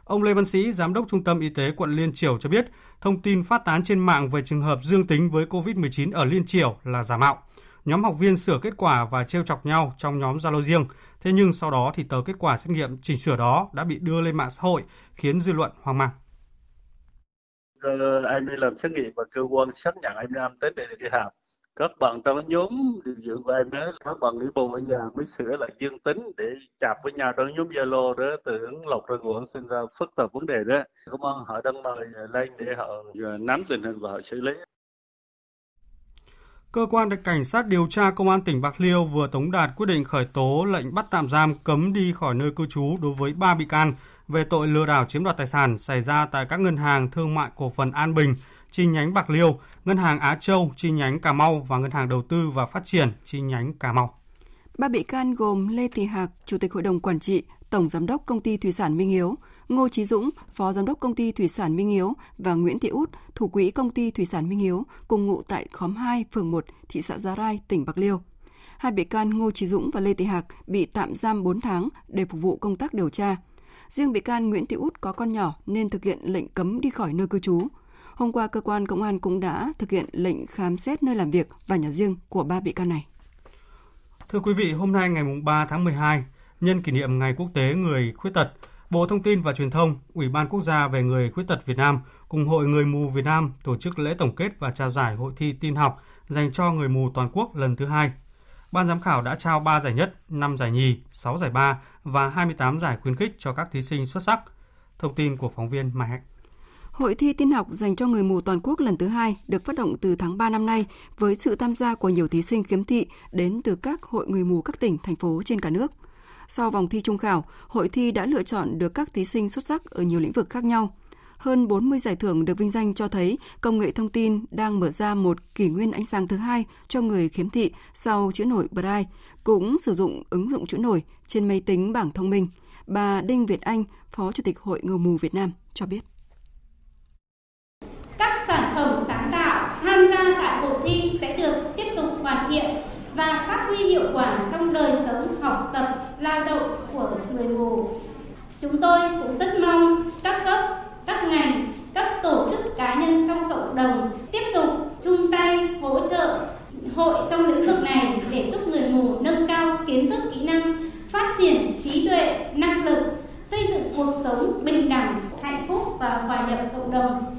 Ông Lê Văn Sĩ, Giám đốc Trung tâm Y tế quận Liên Triều cho biết, thông tin phát tán trên mạng về trường hợp dương tính với COVID-19 ở Liên Triều là giả mạo. Nhóm học viên sửa kết quả và trêu chọc nhau trong nhóm Zalo riêng. Thế nhưng sau đó thì tờ kết quả xét nghiệm chỉnh sửa đó đã bị đưa lên mạng xã hội khiến dư luận hoang mang.
Ờ, em đi làm xét nghiệm và cơ quan xác nhận em âm tính để đi học các bạn trong nhóm điều dưỡng của em đó, các bạn nghĩ bộ ở nhà mới sửa lại dương tính để chạp với nhau trong nhóm zalo đó tưởng lọc ra nguồn sinh ra phức tạp vấn đề đó. Công an họ đăng mời lên để họ ờ, nắm tình hình và họ xử lý.
Cơ quan cảnh sát điều tra Công an tỉnh Bạc Liêu vừa tống đạt quyết định khởi tố lệnh bắt tạm giam cấm đi khỏi nơi cư trú đối với 3 bị can về tội lừa đảo chiếm đoạt tài sản xảy ra tại các ngân hàng thương mại cổ phần An Bình, chi nhánh Bạc Liêu, ngân hàng Á Châu, chi nhánh Cà Mau và ngân hàng đầu tư và phát triển chi nhánh Cà Mau.
Ba bị can gồm Lê Thị Hạc, Chủ tịch Hội đồng Quản trị, Tổng Giám đốc Công ty Thủy sản Minh Hiếu, Ngô Chí Dũng, Phó Giám đốc Công ty Thủy sản Minh Hiếu và Nguyễn Thị Út, Thủ quỹ Công ty Thủy sản Minh Hiếu, cùng ngụ tại khóm 2, phường 1, thị xã Giá Rai, tỉnh Bạc Liêu. Hai bị can Ngô Chí Dũng và Lê Thị Hạc bị tạm giam 4 tháng để phục vụ công tác điều tra. Riêng bị can Nguyễn Thị Út có con nhỏ nên thực hiện lệnh cấm đi khỏi nơi cư trú. Hôm qua, cơ quan công an cũng đã thực hiện lệnh khám xét nơi làm việc và nhà riêng của ba bị can này.
Thưa quý vị, hôm nay ngày 3 tháng 12, nhân kỷ niệm Ngày Quốc tế Người Khuyết tật, Bộ Thông tin và Truyền thông, Ủy ban Quốc gia về người khuyết tật Việt Nam cùng Hội Người mù Việt Nam tổ chức lễ tổng kết và trao giải hội thi tin học dành cho người mù toàn quốc lần thứ hai. Ban giám khảo đã trao 3 giải nhất, 5 giải nhì, 6 giải ba và 28 giải khuyến khích cho các thí sinh xuất sắc. Thông tin của phóng viên Mai Hạnh.
Hội thi tin học dành cho người mù toàn quốc lần thứ hai được phát động từ tháng 3 năm nay với sự tham gia của nhiều thí sinh khiếm thị đến từ các hội người mù các tỉnh, thành phố trên cả nước – sau vòng thi trung khảo, hội thi đã lựa chọn được các thí sinh xuất sắc ở nhiều lĩnh vực khác nhau hơn 40 giải thưởng được vinh danh cho thấy công nghệ thông tin đang mở ra một kỷ nguyên ánh sáng thứ hai cho người khiếm thị sau chữ nổi Braille, cũng sử dụng ứng dụng chữ nổi trên máy tính bảng thông minh. Bà Đinh Việt Anh, Phó Chủ tịch Hội Người mù Việt Nam cho biết.
Các sản phẩm sáng tạo tham gia tại cuộc thi sẽ được tiếp tục hoàn thiện và phát huy hiệu quả trong đời sống học tập, lao động của người mù. Chúng tôi cũng rất mong các ngành, các tổ chức cá nhân trong cộng đồng tiếp tục chung tay hỗ trợ hội trong lĩnh vực này để giúp người mù nâng cao kiến thức kỹ năng, phát triển trí tuệ, năng lực, xây dựng cuộc sống bình đẳng, hạnh phúc và hòa nhập cộng đồng.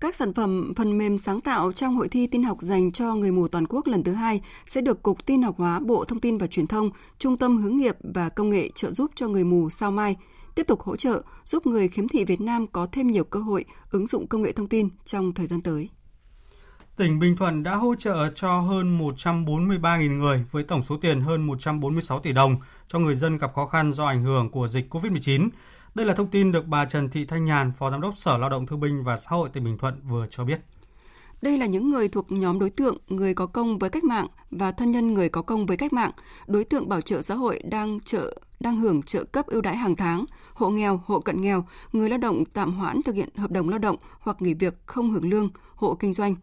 Các sản phẩm phần mềm sáng tạo trong hội thi tin học dành cho người mù toàn quốc lần thứ hai sẽ được Cục Tin học hóa Bộ Thông tin và Truyền thông, Trung tâm Hướng nghiệp và Công nghệ trợ giúp cho người mù sao mai, tiếp tục hỗ trợ giúp người khiếm thị Việt Nam có thêm nhiều cơ hội ứng dụng công nghệ thông tin trong thời gian tới.
Tỉnh Bình Thuận đã hỗ trợ cho hơn 143.000 người với tổng số tiền hơn 146 tỷ đồng cho người dân gặp khó khăn do ảnh hưởng của dịch COVID-19. Đây là thông tin được bà Trần Thị Thanh Nhàn, Phó Giám đốc Sở Lao động Thương binh và Xã hội tỉnh Bình Thuận vừa cho biết.
Đây là những người thuộc nhóm đối tượng người có công với cách mạng và thân nhân người có công với cách mạng, đối tượng bảo trợ xã hội đang trợ đang hưởng trợ cấp ưu đãi hàng tháng, hộ nghèo, hộ cận nghèo, người lao động tạm hoãn thực hiện hợp đồng lao động hoặc nghỉ việc không hưởng lương, hộ kinh doanh.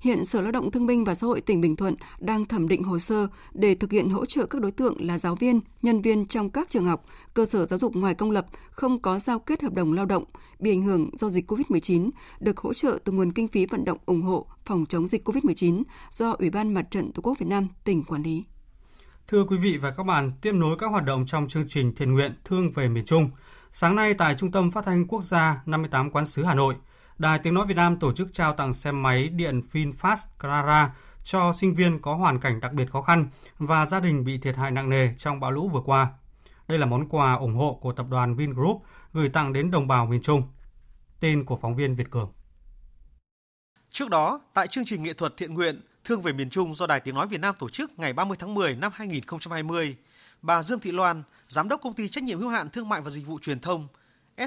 Hiện Sở Lao động Thương binh và Xã hội tỉnh Bình Thuận đang thẩm định hồ sơ để thực hiện hỗ trợ các đối tượng là giáo viên, nhân viên trong các trường học, cơ sở giáo dục ngoài công lập không có giao kết hợp đồng lao động bị ảnh hưởng do dịch COVID-19 được hỗ trợ từ nguồn kinh phí vận động ủng hộ phòng chống dịch COVID-19 do Ủy ban Mặt trận Tổ quốc Việt Nam tỉnh quản lý.
Thưa quý vị và các bạn, tiếp nối các hoạt động trong chương trình thiện nguyện Thương về miền Trung, sáng nay tại Trung tâm Phát thanh Quốc gia 58 Quán sứ Hà Nội, Đài Tiếng Nói Việt Nam tổ chức trao tặng xe máy điện VinFast Clara cho sinh viên có hoàn cảnh đặc biệt khó khăn và gia đình bị thiệt hại nặng nề trong bão lũ vừa qua. Đây là món quà ủng hộ của tập đoàn Vingroup gửi tặng đến đồng bào miền Trung. Tên của phóng viên Việt Cường.
Trước đó, tại chương trình nghệ thuật thiện nguyện Thương về miền Trung do Đài Tiếng Nói Việt Nam tổ chức ngày 30 tháng 10 năm 2020, bà Dương Thị Loan, Giám đốc Công ty Trách nhiệm hữu hạn Thương mại và Dịch vụ Truyền thông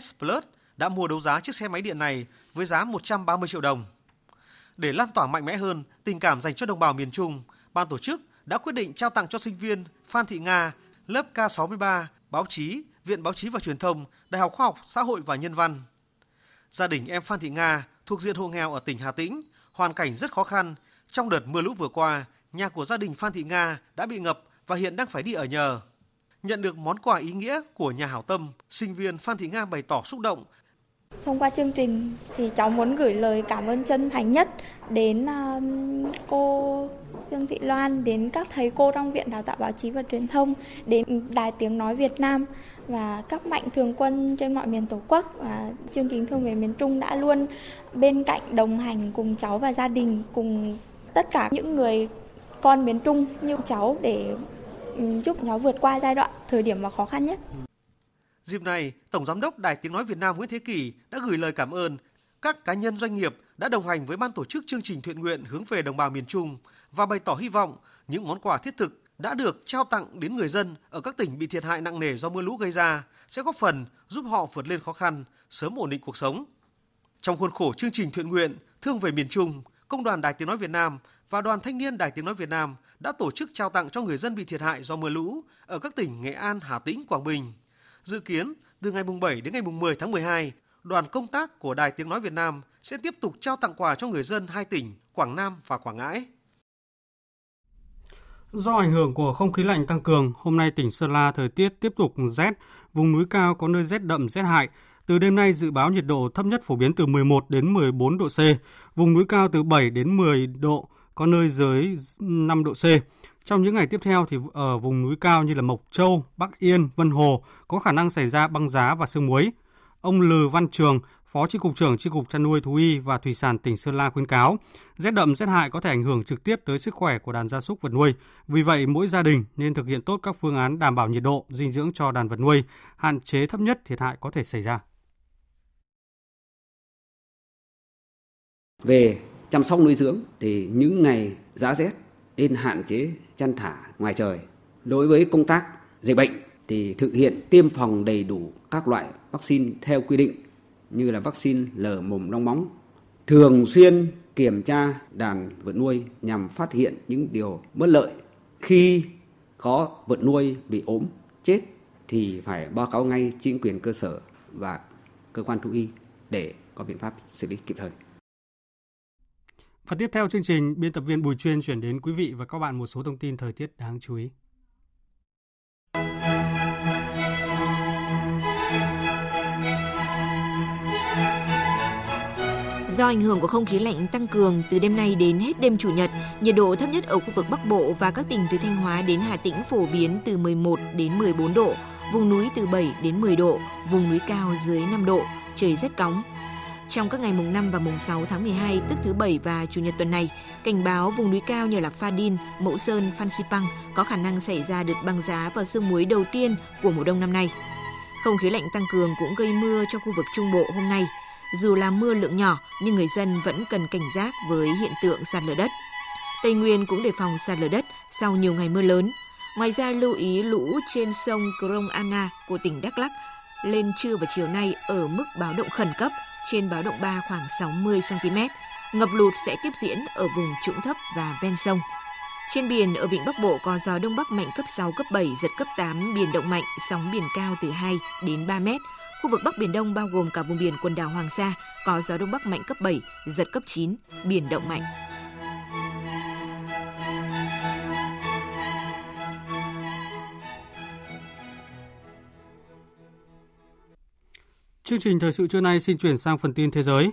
S Plus đã mua đấu giá chiếc xe máy điện này với giá 130 triệu đồng. Để lan tỏa mạnh mẽ hơn tình cảm dành cho đồng bào miền Trung, ban tổ chức đã quyết định trao tặng cho sinh viên Phan Thị Nga, lớp K63, báo chí, Viện Báo chí và Truyền thông, Đại học Khoa học Xã hội và Nhân văn. Gia đình em Phan Thị Nga thuộc diện hộ nghèo ở tỉnh Hà Tĩnh, hoàn cảnh rất khó khăn. Trong đợt mưa lũ vừa qua, nhà của gia đình Phan Thị Nga đã bị ngập và hiện đang phải đi ở nhờ. Nhận được món quà ý nghĩa của nhà hảo tâm, sinh viên Phan Thị Nga bày tỏ xúc động
Thông qua chương trình thì cháu muốn gửi lời cảm ơn chân thành nhất đến à, cô Dương Thị Loan, đến các thầy cô trong Viện Đào tạo Báo chí và Truyền thông, đến Đài Tiếng Nói Việt Nam và các mạnh thường quân trên mọi miền Tổ quốc và chương trình Thương về miền Trung đã luôn bên cạnh đồng hành cùng cháu và gia đình cùng tất cả những người con miền Trung như cháu để ừ, giúp cháu vượt qua giai đoạn thời điểm mà khó khăn nhất.
Dịp này, Tổng Giám đốc Đài Tiếng Nói Việt Nam Nguyễn Thế Kỳ đã gửi lời cảm ơn các cá nhân doanh nghiệp đã đồng hành với ban tổ chức chương trình thiện nguyện hướng về đồng bào miền Trung và bày tỏ hy vọng những món quà thiết thực đã được trao tặng đến người dân ở các tỉnh bị thiệt hại nặng nề do mưa lũ gây ra sẽ góp phần giúp họ vượt lên khó khăn, sớm ổn định cuộc sống. Trong khuôn khổ chương trình thiện nguyện Thương về miền Trung, Công đoàn Đài Tiếng Nói Việt Nam và Đoàn Thanh niên Đài Tiếng Nói Việt Nam đã tổ chức trao tặng cho người dân bị thiệt hại do mưa lũ ở các tỉnh Nghệ An, Hà Tĩnh, Quảng Bình Dự kiến, từ ngày 7 đến ngày 10 tháng 12, đoàn công tác của Đài Tiếng Nói Việt Nam sẽ tiếp tục trao tặng quà cho người dân hai tỉnh Quảng Nam và Quảng Ngãi.
Do ảnh hưởng của không khí lạnh tăng cường, hôm nay tỉnh Sơn La thời tiết tiếp tục rét, vùng núi cao có nơi rét đậm rét hại. Từ đêm nay dự báo nhiệt độ thấp nhất phổ biến từ 11 đến 14 độ C, vùng núi cao từ 7 đến 10 độ, có nơi dưới 5 độ C. Trong những ngày tiếp theo thì ở vùng núi cao như là Mộc Châu, Bắc Yên, Vân Hồ có khả năng xảy ra băng giá và sương muối. Ông Lừ Văn Trường, Phó Chi cục trưởng Chi cục chăn nuôi thú y và thủy sản tỉnh Sơn La khuyến cáo, rét đậm rét hại có thể ảnh hưởng trực tiếp tới sức khỏe của đàn gia súc vật nuôi. Vì vậy, mỗi gia đình nên thực hiện tốt các phương án đảm bảo nhiệt độ, dinh dưỡng cho đàn vật nuôi, hạn chế thấp nhất thiệt hại có thể xảy ra.
Về chăm sóc nuôi dưỡng thì những ngày giá rét nên hạn chế chăn thả ngoài trời. Đối với công tác dịch bệnh thì thực hiện tiêm phòng đầy đủ các loại vaccine theo quy định như là vaccine lở mồm long móng, thường xuyên kiểm tra đàn vật nuôi nhằm phát hiện những điều bất lợi. Khi có vật nuôi bị ốm, chết thì phải báo cáo ngay chính quyền cơ sở và cơ quan thú y để có biện pháp xử lý kịp thời.
Phần tiếp theo chương trình, biên tập viên Bùi Chuyên chuyển đến quý vị và các bạn một số thông tin thời tiết đáng chú ý.
Do ảnh hưởng của không khí lạnh tăng cường từ đêm nay đến hết đêm chủ nhật, nhiệt độ thấp nhất ở khu vực Bắc Bộ và các tỉnh từ Thanh Hóa đến Hà Tĩnh phổ biến từ 11 đến 14 độ, vùng núi từ 7 đến 10 độ, vùng núi cao dưới 5 độ, trời rét cóng. Trong các ngày mùng 5 và mùng 6 tháng 12, tức thứ Bảy và Chủ nhật tuần này, cảnh báo vùng núi cao như là Pha Đin, Mẫu Sơn, Phan Xipang có khả năng xảy ra đợt băng giá và sương muối đầu tiên của mùa đông năm nay. Không khí lạnh tăng cường cũng gây mưa cho khu vực Trung Bộ hôm nay. Dù là mưa lượng nhỏ, nhưng người dân vẫn cần cảnh giác với hiện tượng sạt lở đất. Tây Nguyên cũng đề phòng sạt lở đất sau nhiều ngày mưa lớn. Ngoài ra lưu ý lũ trên sông Krông Anna của tỉnh Đắk Lắk lên trưa và chiều nay ở mức báo động khẩn cấp trên báo động 3 khoảng 60 cm. Ngập lụt sẽ tiếp diễn ở vùng trũng thấp và ven sông. Trên biển ở vịnh Bắc Bộ có gió đông bắc mạnh cấp 6 cấp 7 giật cấp 8 biển động mạnh, sóng biển cao từ 2 đến 3 mét. Khu vực Bắc Biển Đông bao gồm cả vùng biển quần đảo Hoàng Sa có gió đông bắc mạnh cấp 7, giật cấp 9, biển động mạnh.
Chương trình thời sự trưa nay xin chuyển sang phần tin thế giới.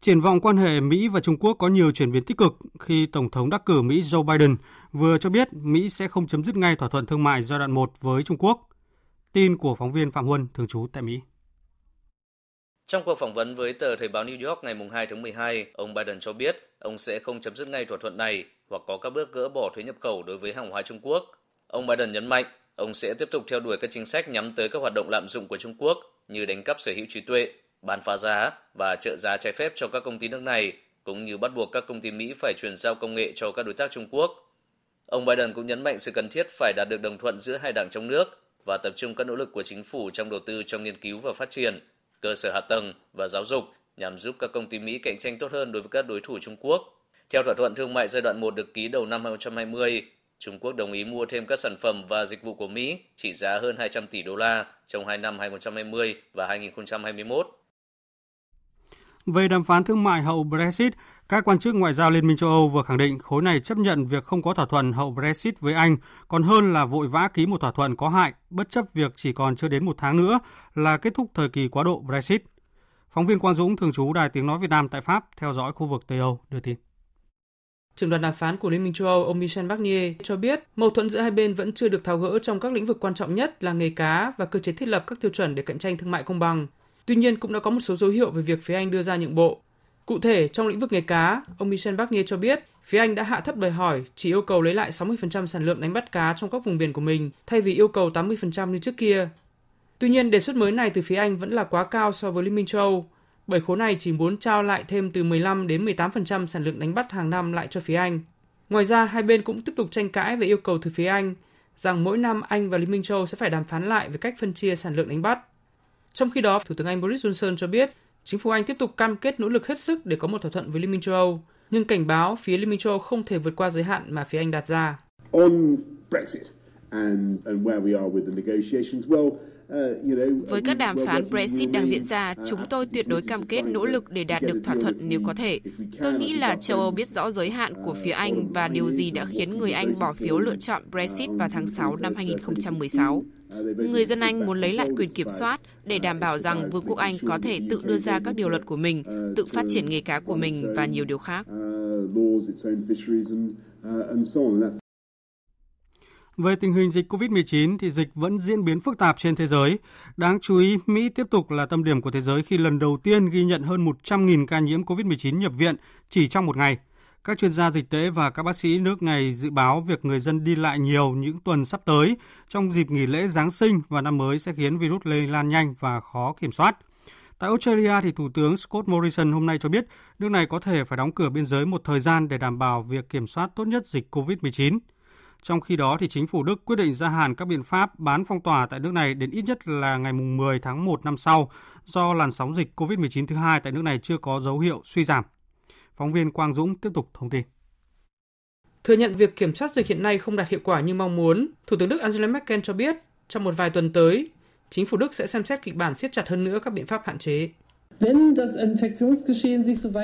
Triển vọng quan hệ Mỹ và Trung Quốc có nhiều chuyển biến tích cực khi Tổng thống đắc cử Mỹ Joe Biden vừa cho biết Mỹ sẽ không chấm dứt ngay thỏa thuận thương mại giai đoạn 1 với Trung Quốc. Tin của phóng viên Phạm Huân, thường trú tại Mỹ.
Trong cuộc phỏng vấn với tờ Thời báo New York ngày 2 tháng 12, ông Biden cho biết ông sẽ không chấm dứt ngay thỏa thuận này hoặc có các bước gỡ bỏ thuế nhập khẩu đối với hàng hóa Trung Quốc. Ông Biden nhấn mạnh ông sẽ tiếp tục theo đuổi các chính sách nhắm tới các hoạt động lạm dụng của Trung Quốc như đánh cắp sở hữu trí tuệ, bán phá giá và trợ giá trái phép cho các công ty nước này, cũng như bắt buộc các công ty Mỹ phải chuyển giao công nghệ cho các đối tác Trung Quốc. Ông Biden cũng nhấn mạnh sự cần thiết phải đạt được đồng thuận giữa hai đảng trong nước và tập trung các nỗ lực của chính phủ trong đầu tư trong nghiên cứu và phát triển, cơ sở hạ tầng và giáo dục nhằm giúp các công ty Mỹ cạnh tranh tốt hơn đối với các đối thủ Trung Quốc. Theo thỏa thuận thương mại giai đoạn 1 được ký đầu năm 2020, Trung Quốc đồng ý mua thêm các sản phẩm và dịch vụ của Mỹ trị giá hơn 200 tỷ đô la trong hai năm 2020 và 2021.
Về đàm phán thương mại hậu Brexit, các quan chức ngoại giao Liên minh châu Âu vừa khẳng định khối này chấp nhận việc không có thỏa thuận hậu Brexit với Anh, còn hơn là vội vã ký một thỏa thuận có hại, bất chấp việc chỉ còn chưa đến một tháng nữa là kết thúc thời kỳ quá độ Brexit. Phóng viên Quang Dũng, thường trú Đài Tiếng Nói Việt Nam tại Pháp, theo dõi khu vực Tây Âu, đưa tin.
Trưởng đoàn đàm phán của Liên minh châu Âu ông Michel Barnier cho biết mâu thuẫn giữa hai bên vẫn chưa được tháo gỡ trong các lĩnh vực quan trọng nhất là nghề cá và cơ chế thiết lập các tiêu chuẩn để cạnh tranh thương mại công bằng. Tuy nhiên cũng đã có một số dấu hiệu về việc phía Anh đưa ra nhượng bộ. Cụ thể, trong lĩnh vực nghề cá, ông Michel Barnier cho biết phía Anh đã hạ thấp đòi hỏi, chỉ yêu cầu lấy lại 60% sản lượng đánh bắt cá trong các vùng biển của mình thay vì yêu cầu 80% như trước kia. Tuy nhiên, đề xuất mới này từ phía Anh vẫn là quá cao so với Liên minh châu Âu, bởi khối này chỉ muốn trao lại thêm từ 15 đến 18% sản lượng đánh bắt hàng năm lại cho phía Anh. Ngoài ra, hai bên cũng tiếp tục tranh cãi về yêu cầu từ phía Anh rằng mỗi năm Anh và Liên minh châu sẽ phải đàm phán lại về cách phân chia sản lượng đánh bắt. Trong khi đó, Thủ tướng Anh Boris Johnson cho biết chính phủ Anh tiếp tục cam kết nỗ lực hết sức để có một thỏa thuận với Liên minh châu Âu, nhưng cảnh báo phía Liên minh châu Âu không thể vượt qua giới hạn mà phía Anh đặt ra. On Brexit and, and where we are with the negotiations, well,
với các đàm phán Brexit đang diễn ra, chúng tôi tuyệt đối cam kết nỗ lực để đạt được thỏa thuận nếu có thể. Tôi nghĩ là châu Âu biết rõ giới hạn của phía Anh và điều gì đã khiến người Anh bỏ phiếu lựa chọn Brexit vào tháng 6 năm 2016. Người dân Anh muốn lấy lại quyền kiểm soát để đảm bảo rằng Vương quốc Anh có thể tự đưa ra các điều luật của mình, tự phát triển nghề cá của mình và nhiều điều khác.
Về tình hình dịch COVID-19 thì dịch vẫn diễn biến phức tạp trên thế giới. Đáng chú ý, Mỹ tiếp tục là tâm điểm của thế giới khi lần đầu tiên ghi nhận hơn 100.000 ca nhiễm COVID-19 nhập viện chỉ trong một ngày. Các chuyên gia dịch tễ và các bác sĩ nước này dự báo việc người dân đi lại nhiều những tuần sắp tới trong dịp nghỉ lễ Giáng sinh và năm mới sẽ khiến virus lây lan nhanh và khó kiểm soát. Tại Australia thì Thủ tướng Scott Morrison hôm nay cho biết nước này có thể phải đóng cửa biên giới một thời gian để đảm bảo việc kiểm soát tốt nhất dịch COVID-19. Trong khi đó, thì chính phủ Đức quyết định gia hạn các biện pháp bán phong tỏa tại nước này đến ít nhất là ngày 10 tháng 1 năm sau do làn sóng dịch COVID-19 thứ hai tại nước này chưa có dấu hiệu suy giảm. Phóng viên Quang Dũng tiếp tục thông tin.
Thừa nhận việc kiểm soát dịch hiện nay không đạt hiệu quả như mong muốn, Thủ tướng Đức Angela Merkel cho biết trong một vài tuần tới, chính phủ Đức sẽ xem xét kịch bản siết chặt hơn nữa các biện pháp hạn chế.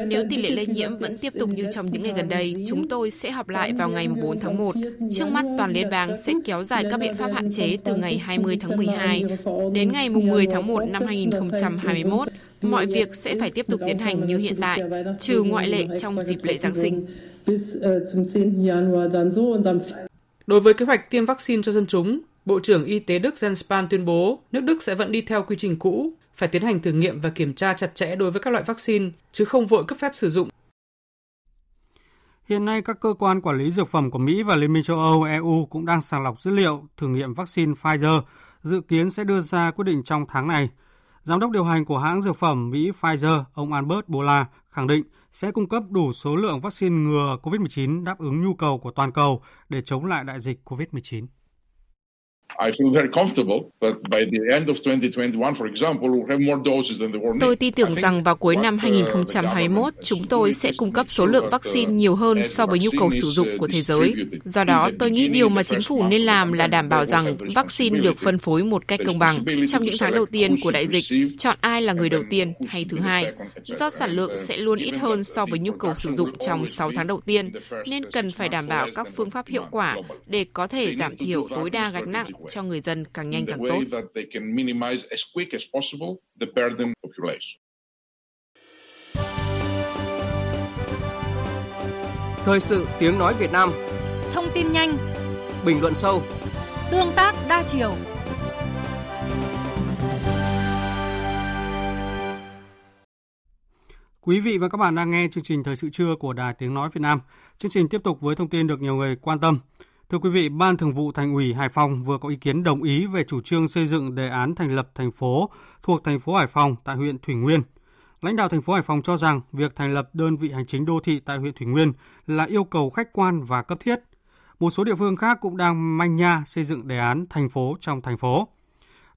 Nếu tỷ lệ lây nhiễm vẫn tiếp tục như trong những ngày gần đây, chúng tôi sẽ họp lại vào ngày 4 tháng 1. Trước mắt, toàn liên bang sẽ kéo dài các biện pháp hạn chế từ ngày 20 tháng 12 đến ngày 10 tháng 1 năm 2021. Mọi việc sẽ phải tiếp tục tiến hành như hiện tại, trừ ngoại lệ trong dịp lễ Giáng sinh.
Đối với kế hoạch tiêm vaccine cho dân chúng, Bộ trưởng Y tế Đức Jens Spahn tuyên bố nước Đức sẽ vẫn đi theo quy trình cũ, phải tiến hành thử nghiệm và kiểm tra chặt chẽ đối với các loại vaccine, chứ không vội cấp phép sử dụng.
Hiện nay, các cơ quan quản lý dược phẩm của Mỹ và Liên minh châu Âu EU cũng đang sàng lọc dữ liệu thử nghiệm vaccine Pfizer, dự kiến sẽ đưa ra quyết định trong tháng này. Giám đốc điều hành của hãng dược phẩm Mỹ Pfizer, ông Albert Bola, khẳng định sẽ cung cấp đủ số lượng vaccine ngừa COVID-19 đáp ứng nhu cầu của toàn cầu để chống lại đại dịch COVID-19.
Tôi tin tưởng rằng vào cuối năm 2021, uh, chúng tôi sẽ cung cấp số lượng vaccine nhiều hơn so với nhu cầu sử dụng của thế giới. Do đó, tôi nghĩ điều mà chính phủ nên làm là đảm bảo rằng vaccine được phân phối một cách công bằng. Trong những tháng đầu tiên của đại dịch, chọn ai là người đầu tiên hay thứ hai. Do sản lượng sẽ luôn ít hơn so với nhu cầu sử dụng trong 6 tháng đầu tiên, nên cần phải đảm bảo các phương pháp hiệu quả để có thể giảm thiểu tối đa gánh nặng cho người dân càng nhanh càng tốt.
Thời sự tiếng nói Việt Nam
Thông tin nhanh
Bình luận sâu
Tương tác đa chiều
Quý vị và các bạn đang nghe chương trình Thời sự trưa của Đài Tiếng Nói Việt Nam. Chương trình tiếp tục với thông tin được nhiều người quan tâm. Thưa quý vị, Ban Thường vụ Thành ủy Hải Phòng vừa có ý kiến đồng ý về chủ trương xây dựng đề án thành lập thành phố thuộc thành phố Hải Phòng tại huyện Thủy Nguyên. Lãnh đạo thành phố Hải Phòng cho rằng việc thành lập đơn vị hành chính đô thị tại huyện Thủy Nguyên là yêu cầu khách quan và cấp thiết. Một số địa phương khác cũng đang manh nha xây dựng đề án thành phố trong thành phố.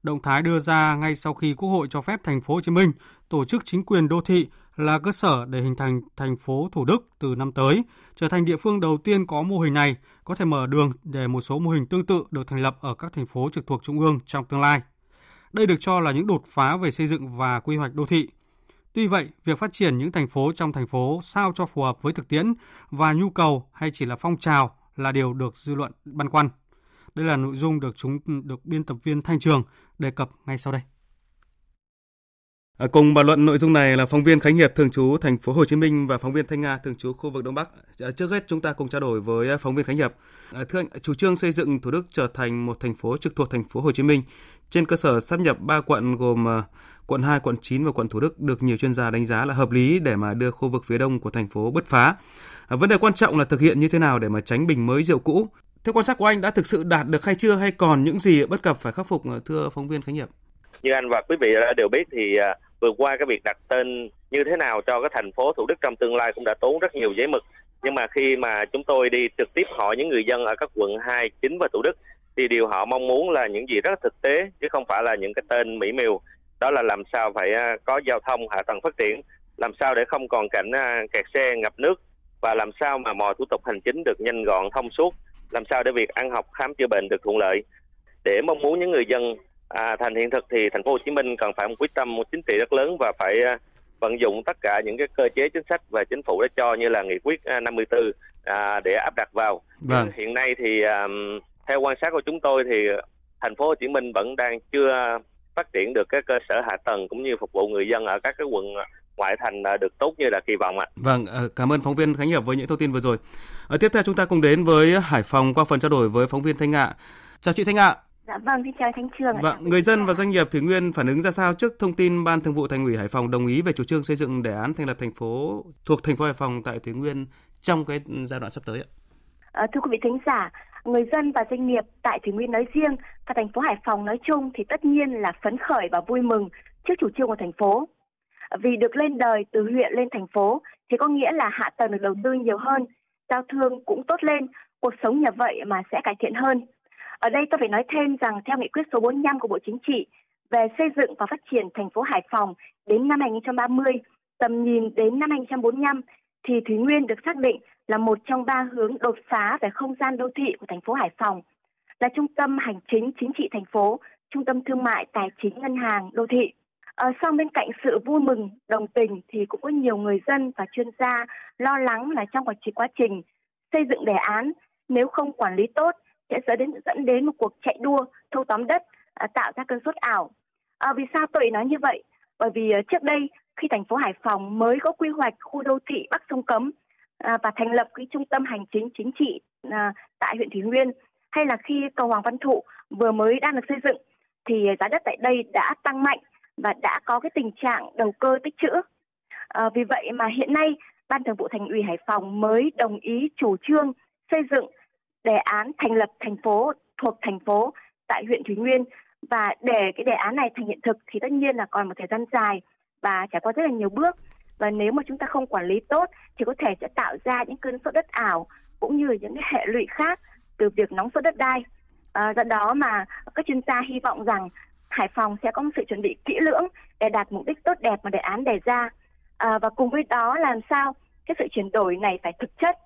Động thái đưa ra ngay sau khi Quốc hội cho phép thành phố Hồ Chí Minh tổ chức chính quyền đô thị là cơ sở để hình thành thành phố Thủ Đức từ năm tới, trở thành địa phương đầu tiên có mô hình này, có thể mở đường để một số mô hình tương tự được thành lập ở các thành phố trực thuộc trung ương trong tương lai. Đây được cho là những đột phá về xây dựng và quy hoạch đô thị. Tuy vậy, việc phát triển những thành phố trong thành phố sao cho phù hợp với thực tiễn và nhu cầu hay chỉ là phong trào là điều được dư luận băn khoăn. Đây là nội dung được chúng được biên tập viên Thanh Trường đề cập ngay sau đây. À, cùng bàn luận nội dung này là phóng viên Khánh Hiệp thường trú thành phố Hồ Chí Minh và phóng viên Thanh Nga thường trú khu vực Đông Bắc. À, trước hết chúng ta cùng trao đổi với à, phóng viên Khánh Hiệp. À, thưa anh, chủ trương xây dựng Thủ Đức trở thành một thành phố trực thuộc thành phố Hồ Chí Minh trên cơ sở sắp nhập ba quận gồm à, quận 2, quận 9 và quận Thủ Đức được nhiều chuyên gia đánh giá là hợp lý để mà đưa khu vực phía đông của thành phố bứt phá. À, vấn đề quan trọng là thực hiện như thế nào để mà tránh bình mới rượu cũ. Theo quan sát của anh đã thực sự đạt được hay chưa hay còn những gì bất cập phải khắc phục thưa phóng viên Khánh Hiệp?
Như anh và quý vị đã đều biết thì à, vừa qua cái việc đặt tên như thế nào cho cái thành phố Thủ Đức trong tương lai cũng đã tốn rất nhiều giấy mực. Nhưng mà khi mà chúng tôi đi trực tiếp hỏi những người dân ở các quận 2, 9 và Thủ Đức thì điều họ mong muốn là những gì rất thực tế chứ không phải là những cái tên mỹ miều. Đó là làm sao phải à, có giao thông hạ tầng phát triển, làm sao để không còn cảnh à, kẹt xe ngập nước và làm sao mà mọi thủ tục hành chính được nhanh gọn thông suốt, làm sao để việc ăn học khám chữa bệnh được thuận lợi. Để mong muốn những người dân à, thành hiện thực thì thành phố Hồ Chí Minh cần phải một quyết tâm một chính trị rất lớn và phải à, vận dụng tất cả những cái cơ chế chính sách và chính phủ đã cho như là nghị quyết 54 à, à, để áp đặt vào. Vâng. Hiện nay thì à, theo quan sát của chúng tôi thì thành phố Hồ Chí Minh vẫn đang chưa phát triển được cái cơ sở hạ tầng cũng như phục vụ người dân ở các cái quận ngoại thành được tốt như là kỳ vọng ạ.
Vâng, cảm ơn phóng viên Khánh Hiệp với những thông tin vừa rồi. Ở tiếp theo chúng ta cùng đến với Hải Phòng qua phần trao đổi với phóng viên Thanh Ngạ. Chào chị Thanh Ngạ.
Dạ vâng, xin chào Thanh Trường.
Vâng, người dân và doanh nghiệp Thủy Nguyên phản ứng ra sao trước thông tin Ban Thường vụ Thành ủy Hải Phòng đồng ý về chủ trương xây dựng đề án thành lập thành phố thuộc thành phố Hải Phòng tại Thủy Nguyên trong cái giai đoạn sắp tới ạ?
À, thưa quý vị thính giả, người dân và doanh nghiệp tại Thủy Nguyên nói riêng và thành phố Hải Phòng nói chung thì tất nhiên là phấn khởi và vui mừng trước chủ trương của thành phố. Vì được lên đời từ huyện lên thành phố thì có nghĩa là hạ tầng được đầu tư nhiều hơn, giao thương cũng tốt lên, cuộc sống nhờ vậy mà sẽ cải thiện hơn. Ở đây tôi phải nói thêm rằng theo nghị quyết số 45 của Bộ Chính trị về xây dựng và phát triển thành phố Hải Phòng đến năm 2030, tầm nhìn đến năm 2045 thì Thủy Nguyên được xác định là một trong ba hướng đột phá về không gian đô thị của thành phố Hải Phòng, là trung tâm hành chính chính trị thành phố, trung tâm thương mại, tài chính, ngân hàng, đô thị. À, song bên cạnh sự vui mừng, đồng tình thì cũng có nhiều người dân và chuyên gia lo lắng là trong quá trình xây dựng đề án nếu không quản lý tốt sẽ dẫn đến dẫn đến một cuộc chạy đua thâu tóm đất à, tạo ra cơn sốt ảo. À, vì sao tôi nói như vậy? Bởi vì à, trước đây khi thành phố Hải Phòng mới có quy hoạch khu đô thị Bắc sông Cấm à, và thành lập cái trung tâm hành chính chính trị à, tại huyện Thủy Nguyên hay là khi cầu Hoàng Văn Thụ vừa mới đang được xây dựng thì giá đất tại đây đã tăng mạnh và đã có cái tình trạng đầu cơ tích trữ. À, vì vậy mà hiện nay Ban Thường vụ Thành ủy Hải Phòng mới đồng ý chủ trương xây dựng đề án thành lập thành phố thuộc thành phố tại huyện Thủy Nguyên. Và để cái đề án này thành hiện thực thì tất nhiên là còn một thời gian dài và trải qua rất là nhiều bước. Và nếu mà chúng ta không quản lý tốt thì có thể sẽ tạo ra những cơn sốt đất ảo cũng như những cái hệ lụy khác từ việc nóng sốt đất đai. À, do đó mà các chuyên gia hy vọng rằng Hải Phòng sẽ có một sự chuẩn bị kỹ lưỡng để đạt mục đích tốt đẹp mà đề án đề ra. À, và cùng với đó làm sao cái sự chuyển đổi này phải thực chất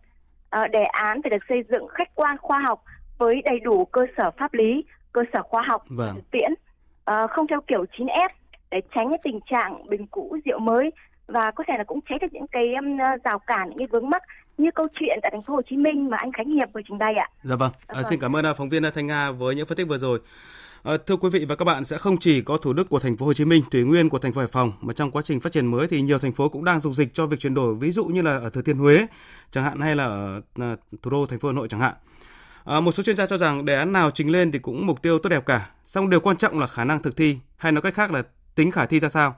đề án phải được xây dựng khách quan khoa học với đầy đủ cơ sở pháp lý cơ sở khoa học vâng. thực tiễn à, không theo kiểu 9F để tránh cái tình trạng bình cũ rượu mới và có thể là cũng tránh được những cái um, rào cản những cái vướng mắc như câu chuyện tại thành phố Hồ Chí Minh mà anh Khánh Hiệp vừa trình bày ạ.
Dạ vâng. À, vâng. xin cảm ơn phóng viên Thanh Nga với những phân tích vừa rồi. À, thưa quý vị và các bạn, sẽ không chỉ có Thủ Đức của thành phố Hồ Chí Minh, Thủy Nguyên của thành phố Hải Phòng mà trong quá trình phát triển mới thì nhiều thành phố cũng đang dùng dịch cho việc chuyển đổi, ví dụ như là ở Thừa Thiên Huế chẳng hạn hay là ở ờ, thủ đô thành phố Hà Nội chẳng hạn. À, một số chuyên gia cho rằng đề án nào trình lên thì cũng mục tiêu tốt đẹp cả, song điều quan trọng là khả năng thực thi hay nói cách khác là tính khả thi ra sao.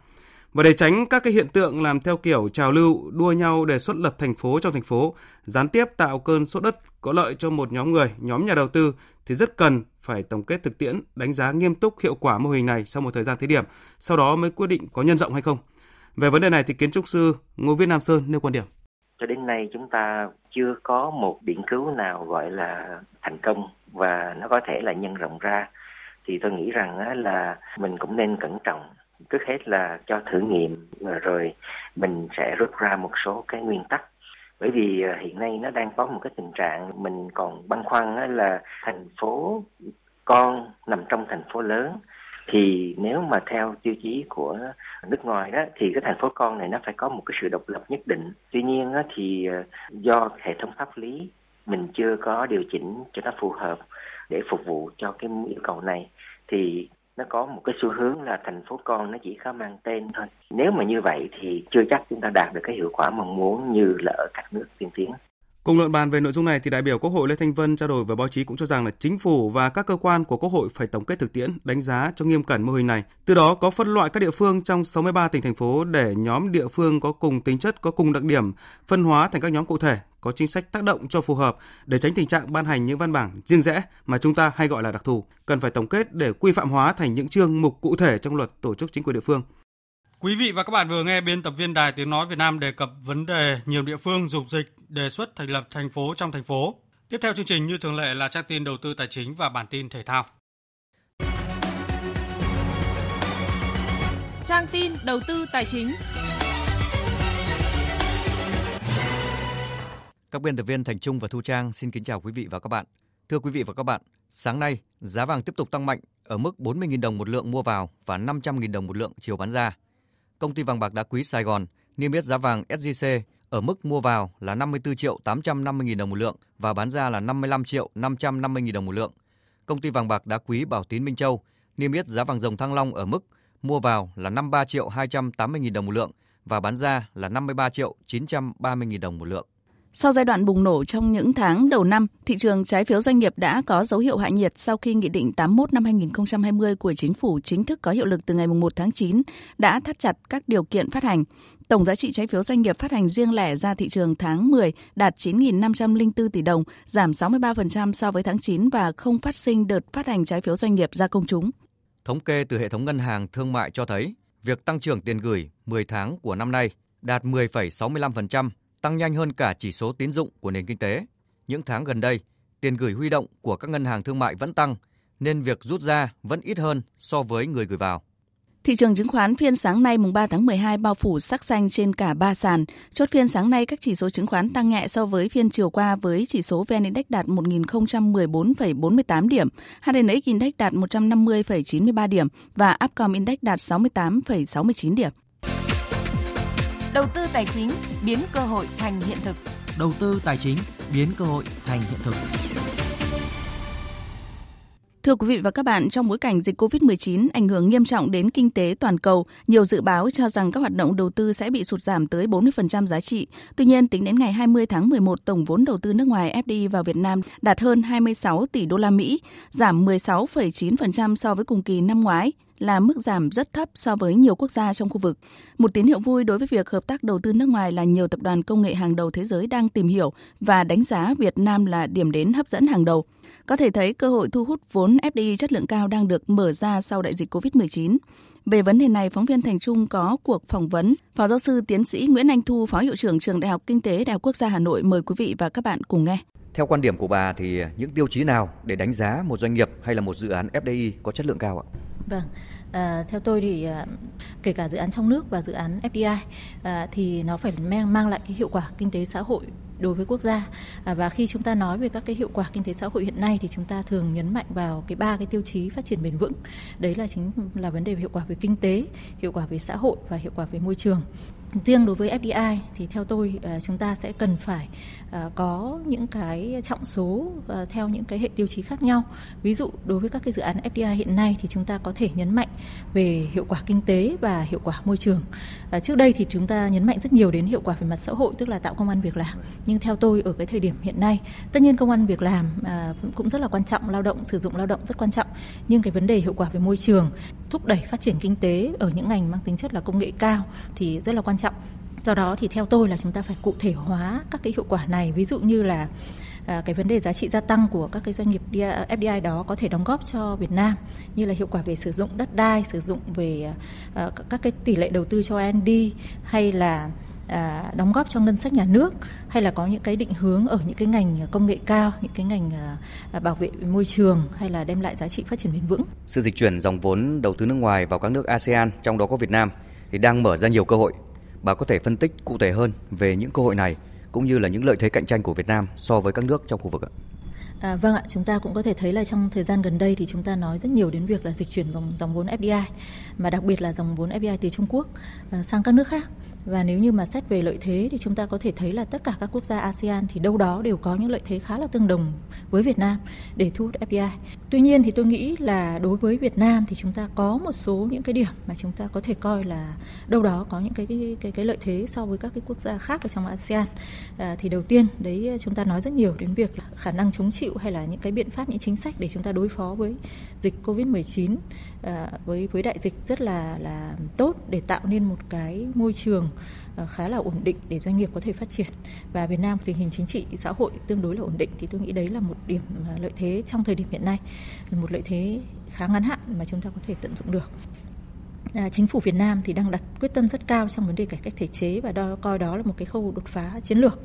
Và để tránh các cái hiện tượng làm theo kiểu trào lưu đua nhau đề xuất lập thành phố trong thành phố, gián tiếp tạo cơn sốt đất có lợi cho một nhóm người, nhóm nhà đầu tư thì rất cần phải tổng kết thực tiễn, đánh giá nghiêm túc hiệu quả mô hình này sau một thời gian thí điểm, sau đó mới quyết định có nhân rộng hay không. Về vấn đề này thì kiến trúc sư Ngô Viết Nam Sơn nêu quan điểm.
Cho đến nay chúng ta chưa có một biển cứu nào gọi là thành công và nó có thể là nhân rộng ra thì tôi nghĩ rằng là mình cũng nên cẩn trọng trước hết là cho thử nghiệm rồi mình sẽ rút ra một số cái nguyên tắc bởi vì à, hiện nay nó đang có một cái tình trạng mình còn băn khoăn là thành phố con nằm trong thành phố lớn. Thì nếu mà theo tiêu chí của nước ngoài đó thì cái thành phố con này nó phải có một cái sự độc lập nhất định. Tuy nhiên đó, thì à, do hệ thống pháp lý mình chưa có điều chỉnh cho nó phù hợp để phục vụ cho cái yêu cầu này thì nó có một cái xu hướng là thành phố con nó chỉ có mang tên thôi. Nếu mà như vậy thì chưa chắc chúng ta đạt được cái hiệu quả mong muốn như là ở các nước tiên tiến.
Cùng luận bàn về nội dung này thì đại biểu Quốc hội Lê Thanh Vân trao đổi với báo chí cũng cho rằng là chính phủ và các cơ quan của Quốc hội phải tổng kết thực tiễn, đánh giá cho nghiêm cẩn mô hình này. Từ đó có phân loại các địa phương trong 63 tỉnh thành phố để nhóm địa phương có cùng tính chất, có cùng đặc điểm, phân hóa thành các nhóm cụ thể, có chính sách tác động cho phù hợp để tránh tình trạng ban hành những văn bản riêng rẽ mà chúng ta hay gọi là đặc thù. Cần phải tổng kết để quy phạm hóa thành những chương mục cụ thể trong luật tổ chức chính quyền địa phương.
Quý vị và các bạn vừa nghe biên tập viên Đài Tiếng Nói Việt Nam đề cập vấn đề nhiều địa phương dục dịch đề xuất thành lập thành phố trong thành phố. Tiếp theo chương trình như thường lệ là trang tin đầu tư tài chính và bản tin thể thao.
Trang tin đầu tư tài chính.
Các biên tập viên Thành Trung và Thu Trang xin kính chào quý vị và các bạn. Thưa quý vị và các bạn, sáng nay giá vàng tiếp tục tăng mạnh ở mức 40.000 đồng một lượng mua vào và 500.000 đồng một lượng chiều bán ra. Công ty vàng bạc đá quý Sài Gòn niêm yết giá vàng SJC ở mức mua vào là 54 triệu 850 000 đồng một lượng và bán ra là 55 triệu 550 000 đồng một lượng. Công ty vàng bạc đá quý Bảo Tín Minh Châu niêm yết giá vàng dòng Thăng Long ở mức mua vào là 53 triệu 280 000 đồng một lượng và bán ra là 53 triệu 930 000 đồng một lượng.
Sau giai đoạn bùng nổ trong những tháng đầu năm, thị trường trái phiếu doanh nghiệp đã có dấu hiệu hạ nhiệt sau khi Nghị định 81 năm 2020 của Chính phủ chính thức có hiệu lực từ ngày 1 tháng 9 đã thắt chặt các điều kiện phát hành. Tổng giá trị trái phiếu doanh nghiệp phát hành riêng lẻ ra thị trường tháng 10 đạt 9.504 tỷ đồng, giảm 63% so với tháng 9 và không phát sinh đợt phát hành trái phiếu doanh nghiệp ra công chúng.
Thống kê từ hệ thống ngân hàng thương mại cho thấy, việc tăng trưởng tiền gửi 10 tháng của năm nay đạt 10,65%, tăng nhanh hơn cả chỉ số tín dụng của nền kinh tế. Những tháng gần đây,
tiền gửi huy động của các ngân hàng thương mại vẫn tăng, nên việc rút ra vẫn ít hơn so với người gửi vào.
Thị trường chứng khoán phiên sáng nay mùng 3 tháng 12 bao phủ sắc xanh trên cả ba sàn. Chốt phiên sáng nay các chỉ số chứng khoán tăng nhẹ so với phiên chiều qua với chỉ số VN Index đạt 1014,48 điểm, HNX Index đạt 150,93 điểm và Upcom Index đạt 68,69 điểm.
Đầu tư tài chính biến cơ hội thành hiện thực.
Đầu tư tài chính biến cơ hội thành hiện thực.
Thưa quý vị và các bạn, trong bối cảnh dịch COVID-19 ảnh hưởng nghiêm trọng đến kinh tế toàn cầu, nhiều dự báo cho rằng các hoạt động đầu tư sẽ bị sụt giảm tới 40% giá trị. Tuy nhiên, tính đến ngày 20 tháng 11, tổng vốn đầu tư nước ngoài FDI vào Việt Nam đạt hơn 26 tỷ đô la Mỹ, giảm 16,9% so với cùng kỳ năm ngoái là mức giảm rất thấp so với nhiều quốc gia trong khu vực. Một tín hiệu vui đối với việc hợp tác đầu tư nước ngoài là nhiều tập đoàn công nghệ hàng đầu thế giới đang tìm hiểu và đánh giá Việt Nam là điểm đến hấp dẫn hàng đầu. Có thể thấy cơ hội thu hút vốn FDI chất lượng cao đang được mở ra sau đại dịch COVID-19. Về vấn đề này, phóng viên Thành Trung có cuộc phỏng vấn Phó giáo sư tiến sĩ Nguyễn Anh Thu, Phó hiệu trưởng Trường Đại học Kinh tế Đại học Quốc gia Hà Nội mời quý vị và các bạn cùng nghe.
Theo quan điểm của bà thì những tiêu chí nào để đánh giá một doanh nghiệp hay là một dự án FDI có chất lượng cao ạ?
Vâng, à, theo tôi thì à, kể cả dự án trong nước và dự án FDI à, ờ, thì nó phải mang mang lại cái hiệu quả kinh tế xã hội đối với quốc gia. À, và khi chúng ta nói về các cái hiệu quả kinh tế xã hội hiện nay thì chúng ta thường nhấn mạnh vào cái ba cái tiêu chí phát triển bền vững. Đấy là chính là vấn đề về hiệu quả về kinh tế hiệu quả về xã hội và hiệu quả về môi trường riêng đối với FDI thì theo tôi ờ, chúng ta sẽ cần phải ờ, có những cái trọng số ờ, theo những cái hệ tiêu chí khác nhau. Ví dụ đối với các cái dự án FDI hiện nay thì chúng ta có thể nhấn mạnh về hiệu quả kinh tế và hiệu quả môi trường. Trước đây thì chúng ta nhấn mạnh rất nhiều đến hiệu quả về mặt xã hội tức là tạo công an việc làm. Nhưng theo tôi ở cái thời điểm hiện nay, tất nhiên công an việc làm cũng rất là quan trọng, lao động sử dụng lao động rất quan trọng. Nhưng cái vấn đề hiệu quả về môi trường, thúc đẩy phát triển kinh tế ở những ngành mang tính chất là công nghệ cao thì rất là quan trọng do đó thì theo tôi là chúng ta phải cụ thể hóa các cái hiệu quả này. Ví dụ như là à, cái vấn đề giá trị gia tăng của các cái doanh nghiệp FDI đó có thể đóng góp cho Việt Nam như là hiệu quả về sử dụng đất đai, sử dụng về à, các cái tỷ lệ đầu tư cho R&D hay là à, đóng góp cho ngân sách nhà nước hay là có những cái định hướng ở những cái ngành công nghệ cao, những cái ngành à, bảo vệ môi trường hay là đem lại giá trị phát triển bền vững.
Sự dịch chuyển dòng vốn đầu tư nước ngoài vào các nước ASEAN, trong đó có Việt Nam thì đang mở ra nhiều cơ hội. Bà có thể phân tích cụ thể hơn về những cơ hội này cũng như là những lợi thế cạnh tranh của Việt Nam so với các nước trong khu vực ạ?
À, vâng ạ, chúng ta cũng có thể thấy là trong thời gian gần đây thì chúng ta nói rất nhiều đến việc là dịch chuyển dòng, dòng vốn FDI, mà đặc biệt là dòng vốn FDI từ Trung Quốc à, sang các nước khác. Và nếu như mà xét về lợi thế thì chúng ta có thể thấy là tất cả các quốc gia ASEAN thì đâu đó đều có những lợi thế khá là tương đồng với Việt Nam để thu hút FDI. Tuy nhiên thì tôi nghĩ là đối với Việt Nam thì chúng ta có một số những cái điểm mà chúng ta có thể coi là đâu đó có những cái cái cái, cái lợi thế so với các cái quốc gia khác ở trong ASEAN. À, thì đầu tiên đấy chúng ta nói rất nhiều đến việc khả năng chống chịu hay là những cái biện pháp những chính sách để chúng ta đối phó với dịch Covid-19 à, với với đại dịch rất là là tốt để tạo nên một cái môi trường à, khá là ổn định để doanh nghiệp có thể phát triển. Và Việt Nam tình hình chính trị xã hội tương đối là ổn định thì tôi nghĩ đấy là một điểm à, lợi thế trong thời điểm hiện nay. Là một lợi thế khá ngắn hạn mà chúng ta có thể tận dụng được. À, chính phủ Việt Nam thì đang đặt quyết tâm rất cao trong vấn đề cải cách thể chế và đo, coi đó là một cái khâu đột phá chiến lược.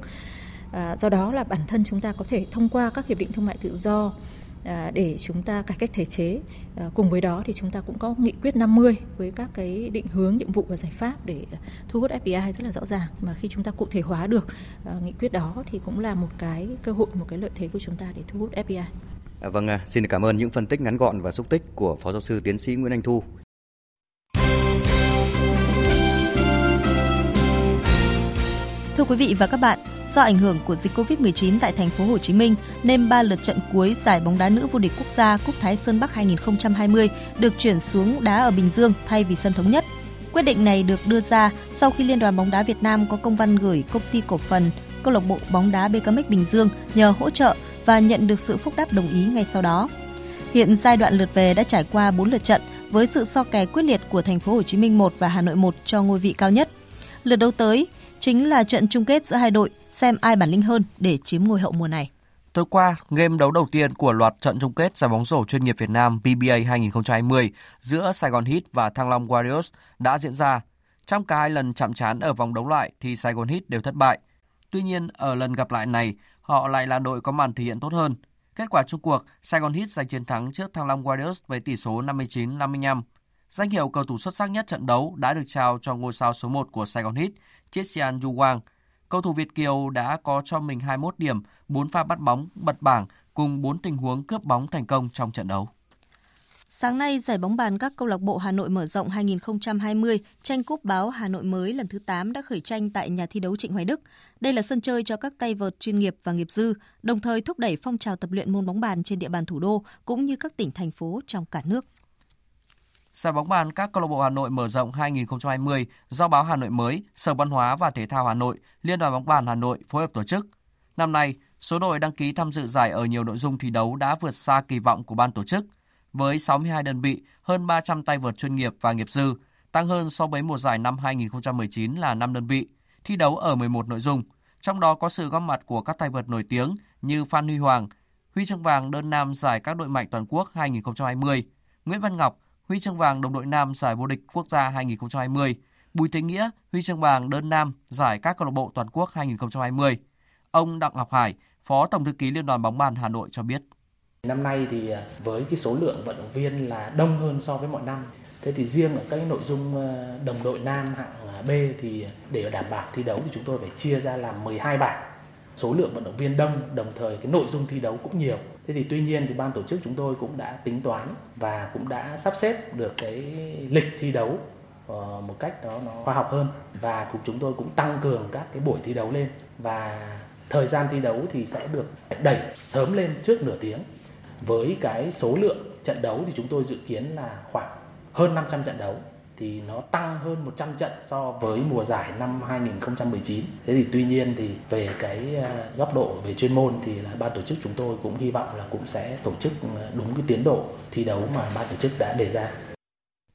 À, do đó là bản thân chúng ta có thể thông qua các hiệp định thương mại tự do À, để chúng ta cải cách thể chế. À, cùng với đó thì chúng ta cũng có nghị quyết 50 với các cái định hướng, nhiệm vụ và giải pháp để à, thu hút FDI rất là rõ ràng. Mà khi chúng ta cụ thể hóa được nghị quyết đó thì cũng là một cái cơ hội, một cái lợi thế của chúng ta để thu hút FDI.
À, vâng, xin cảm ơn những phân tích ngắn gọn và xúc tích của Phó Giáo sư Tiến sĩ Nguyễn Anh Thu.
Thưa quý vị và các bạn, do ảnh hưởng của dịch Covid-19 tại thành phố Hồ Chí Minh nên ba lượt trận cuối giải bóng đá nữ vô địch quốc gia Cúp Thái Sơn Bắc 2020 được chuyển xuống đá ở Bình Dương thay vì sân thống nhất. Quyết định này được đưa ra sau khi Liên đoàn bóng đá Việt Nam có công văn gửi công ty cổ phần câu lạc bộ bóng đá BKMX Bình Dương nhờ hỗ trợ và nhận được sự phúc đáp đồng ý ngay sau đó. Hiện giai đoạn lượt về đã trải qua 4 lượt trận với sự so kè quyết liệt của thành phố Hồ Chí Minh 1 và Hà Nội 1 cho ngôi vị cao nhất. Lượt đấu tới, chính là trận chung kết giữa hai đội xem ai bản lĩnh hơn để chiếm ngôi hậu mùa này.
Tối qua, game đấu đầu tiên của loạt trận chung kết giải bóng rổ chuyên nghiệp Việt Nam PBA 2020 giữa Sài Gòn Heat và Thăng Long Warriors đã diễn ra. Trong cả hai lần chạm trán ở vòng đấu loại thì Sài Gòn Heat đều thất bại. Tuy nhiên, ở lần gặp lại này, họ lại là đội có màn thể hiện tốt hơn. Kết quả chung cuộc, Sài Gòn Heat giành chiến thắng trước Thăng Long Warriors với tỷ số 59-55. Danh hiệu cầu thủ xuất sắc nhất trận đấu đã được trao cho ngôi sao số 1 của Sài Gòn Heat, Chiesian Yu Wang. Cầu thủ Việt Kiều đã có cho mình 21 điểm, 4 pha bắt bóng bật bảng cùng 4 tình huống cướp bóng thành công trong trận đấu.
Sáng nay, giải bóng bàn các câu lạc bộ Hà Nội mở rộng 2020 tranh cúp báo Hà Nội mới lần thứ 8 đã khởi tranh tại nhà thi đấu Trịnh Hoài Đức. Đây là sân chơi cho các tay vợt chuyên nghiệp và nghiệp dư, đồng thời thúc đẩy phong trào tập luyện môn bóng bàn trên địa bàn thủ đô cũng như các tỉnh thành phố trong cả nước.
Giải bóng bàn các câu lạc bộ Hà Nội mở rộng 2020 do báo Hà Nội mới, Sở Văn hóa và Thể thao Hà Nội, Liên đoàn bóng bàn Hà Nội phối hợp tổ chức. Năm nay, số đội đăng ký tham dự giải ở nhiều nội dung thi đấu đã vượt xa kỳ vọng của ban tổ chức với 62 đơn vị, hơn 300 tay vợt chuyên nghiệp và nghiệp dư, tăng hơn so với mùa giải năm 2019 là 5 đơn vị, thi đấu ở 11 nội dung, trong đó có sự góp mặt của các tay vợt nổi tiếng như Phan Huy Hoàng, huy chương vàng đơn nam giải các đội mạnh toàn quốc 2020, Nguyễn Văn Ngọc, huy chương vàng đồng đội nam giải vô địch quốc gia 2020, Bùi Thế Nghĩa, huy chương vàng đơn nam giải các câu lạc bộ toàn quốc 2020. Ông Đặng Ngọc Hải, Phó Tổng thư ký Liên đoàn bóng bàn Hà Nội cho biết.
Năm nay thì à, với cái số lượng vận động viên là đông hơn so với mọi năm. Thế thì riêng ở các nội dung à, đồng đội nam hạng à, B thì để đảm bảo thi đấu thì chúng tôi phải chia ra làm 12 bảng. Số lượng vận động viên đông, đồng thời cái nội dung thi đấu cũng nhiều. Thế thì tuy nhiên thì ban tổ chức chúng tôi cũng đã tính toán và cũng đã sắp xếp được cái lịch thi đấu ờ, một cách đó nó khoa học hơn. Và cũng chúng tôi cũng tăng cường các cái buổi thi đấu lên. Và thời gian thi đấu thì sẽ được đẩy sớm lên trước nửa tiếng. Với cái số lượng trận đấu thì chúng tôi dự kiến là khoảng hơn 500 trận đấu thì nó tăng hơn 100 trận so với mùa giải năm 2019. Thế thì tuy nhiên thì về cái ờ, góc độ về chuyên môn thì là ban tổ chức chúng tôi cũng hy vọng là cũng sẽ tổ chức ờ, đúng cái tiến độ thi đấu mà ban tổ chức đã đề ra.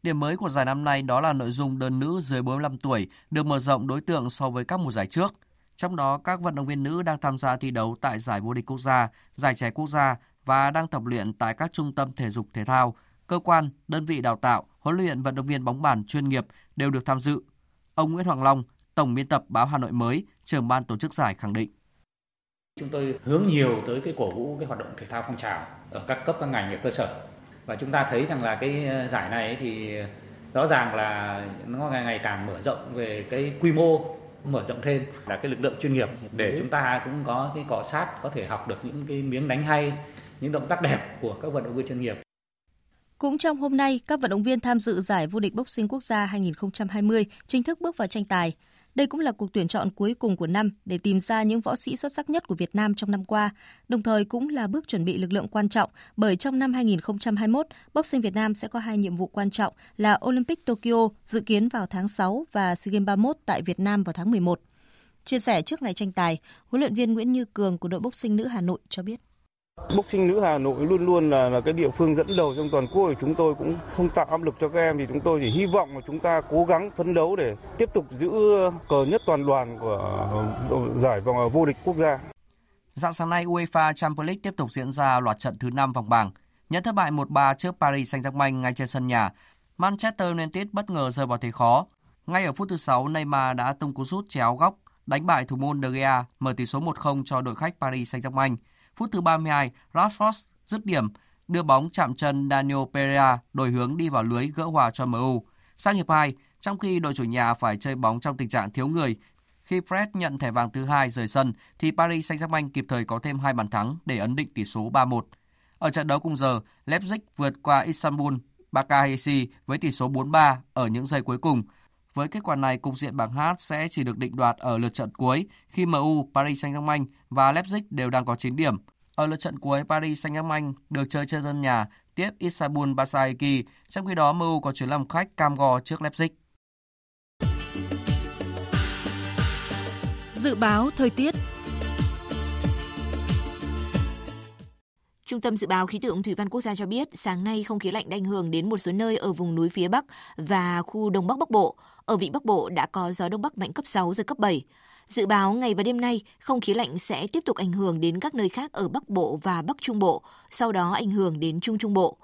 Điểm mới của giải năm nay đó là nội dung đơn nữ dưới 45 tuổi được mở rộng đối tượng so với các mùa giải trước. Trong đó, các vận động viên nữ đang tham gia thi đấu tại giải vô địch quốc gia, giải trẻ quốc gia và đang tập luyện tại các trung tâm thể dục thể thao, cơ quan, đơn vị đào tạo, huấn luyện vận động viên bóng bàn chuyên nghiệp đều được tham dự. Ông Nguyễn Hoàng Long, Tổng biên tập báo Hà Nội mới, trưởng ban tổ chức giải khẳng định.
Chúng tôi hướng nhiều tới cái cổ vũ cái hoạt động thể thao phong trào ở các cấp các ngành ở cơ sở. Và chúng ta thấy rằng là cái giải này thì rõ ràng là nó ngày ngày càng mở rộng về cái quy mô mở rộng thêm là cái lực lượng chuyên nghiệp để chúng ta cũng có cái cọ sát có thể học được những cái miếng đánh hay những động tác đẹp của các vận động viên chuyên nghiệp.
Cũng trong hôm nay, các vận động viên tham dự giải vô địch boxing quốc gia 2020 chính thức bước vào tranh tài. Đây cũng là cuộc tuyển chọn cuối cùng của năm để tìm ra những võ sĩ xuất sắc nhất của Việt Nam trong năm qua, đồng thời cũng là bước chuẩn bị lực lượng quan trọng bởi trong năm 2021, boxing Việt Nam sẽ có hai nhiệm vụ quan trọng là Olympic Tokyo dự kiến vào tháng 6 và SEA Games 31 tại Việt Nam vào tháng 11. Chia sẻ trước ngày tranh tài, huấn luyện viên Nguyễn Như Cường của đội boxing nữ Hà Nội cho biết.
Boxing nữ Hà Nội luôn luôn là, là cái địa phương dẫn đầu trong toàn quốc. Chúng tôi cũng không tạo áp lực cho các em thì chúng tôi chỉ hy vọng là chúng ta cố gắng phấn đấu để tiếp tục giữ cờ nhất toàn đoàn của ờ, giải vòng vô địch quốc gia.
Dạng sáng nay UEFA Champions League tiếp tục diễn ra loạt trận thứ 5 vòng bảng. Nhận thất bại 1-3 trước Paris Saint-Germain ngay trên sân nhà, Manchester United bất ngờ rơi vào thế khó. Ngay ở phút thứ 6, Neymar đã tung cú sút chéo góc, đánh bại thủ môn De Gea, mở tỷ số 1-0 cho đội khách Paris Saint-Germain. Phút thứ 32, Rashford dứt điểm, đưa bóng chạm chân Daniel Pereira đổi hướng đi vào lưới gỡ hòa cho MU. Sang hiệp 2, trong khi đội chủ nhà phải chơi bóng trong tình trạng thiếu người, khi Fred nhận thẻ vàng thứ hai rời sân thì Paris Saint-Germain kịp thời có thêm hai bàn thắng để ấn định tỷ số 3-1. Ở trận đấu cùng giờ, Leipzig vượt qua Istanbul Bakahesi với tỷ số 4-3 ở những giây cuối cùng. Với kết quả này, cục diện bảng H sẽ chỉ được định đoạt ở lượt trận cuối khi MU, Paris Saint-Germain và Leipzig đều đang có 9 điểm. Ở lượt trận cuối, Paris Saint-Germain được chơi trên sân nhà tiếp Istanbul Basaksehir, trong khi đó MU có chuyến làm khách cam go trước Leipzig.
Dự báo thời tiết
Trung tâm Dự báo Khí tượng Thủy văn Quốc gia cho biết, sáng nay không khí lạnh đã ảnh hưởng đến một số nơi ở vùng núi phía Bắc và khu Đông Bắc Bắc Bộ. Ở vịnh Bắc Bộ đã có gió Đông Bắc mạnh cấp 6, giật cấp 7. Dự báo ngày và đêm nay, không khí lạnh sẽ tiếp tục ảnh hưởng đến các nơi khác ở Bắc Bộ và Bắc Trung Bộ, sau đó ảnh hưởng đến Trung Trung Bộ.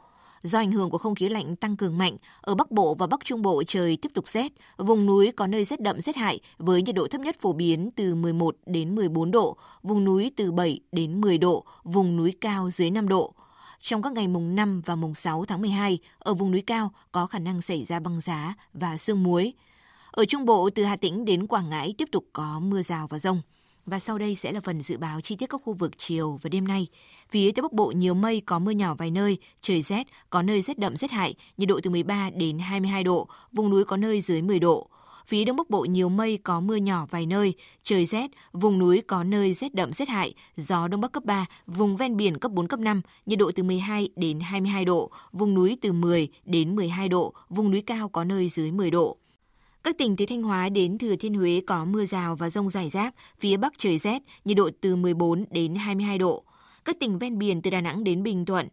Do ảnh hưởng của không khí lạnh tăng cường mạnh, ở Bắc Bộ và Bắc Trung Bộ trời tiếp tục rét, vùng núi có nơi rét đậm rét hại với nhiệt độ thấp nhất phổ biến từ 11 đến 14 độ, vùng núi từ 7 đến 10 độ, vùng núi cao dưới 5 độ. Trong các ngày mùng 5 và mùng 6 tháng 12, ở vùng núi cao có khả năng xảy ra băng giá và sương muối. Ở Trung Bộ từ Hà Tĩnh đến Quảng Ngãi tiếp tục có mưa rào và rông. Và sau đây sẽ là phần dự báo chi tiết các khu vực chiều và đêm nay. Phía Tây Bắc Bộ nhiều mây có mưa nhỏ vài nơi, trời rét, có nơi rét đậm rét hại, nhiệt độ từ 13 đến 22 độ, vùng núi có nơi dưới 10 độ. Phía Đông Bắc Bộ nhiều mây có mưa nhỏ vài nơi, trời rét, vùng núi có nơi rét đậm rét hại, gió Đông Bắc cấp 3, vùng ven biển cấp 4 cấp 5, nhiệt độ từ 12 đến 22 độ, vùng núi từ 10 đến 12 độ, vùng núi cao có nơi dưới 10 độ. Các tỉnh từ Thanh Hóa đến Thừa Thiên Huế có mưa rào và rông rải rác, phía Bắc trời rét, nhiệt độ từ 14 đến 22 độ. Các tỉnh ven biển từ Đà Nẵng đến Bình Thuận,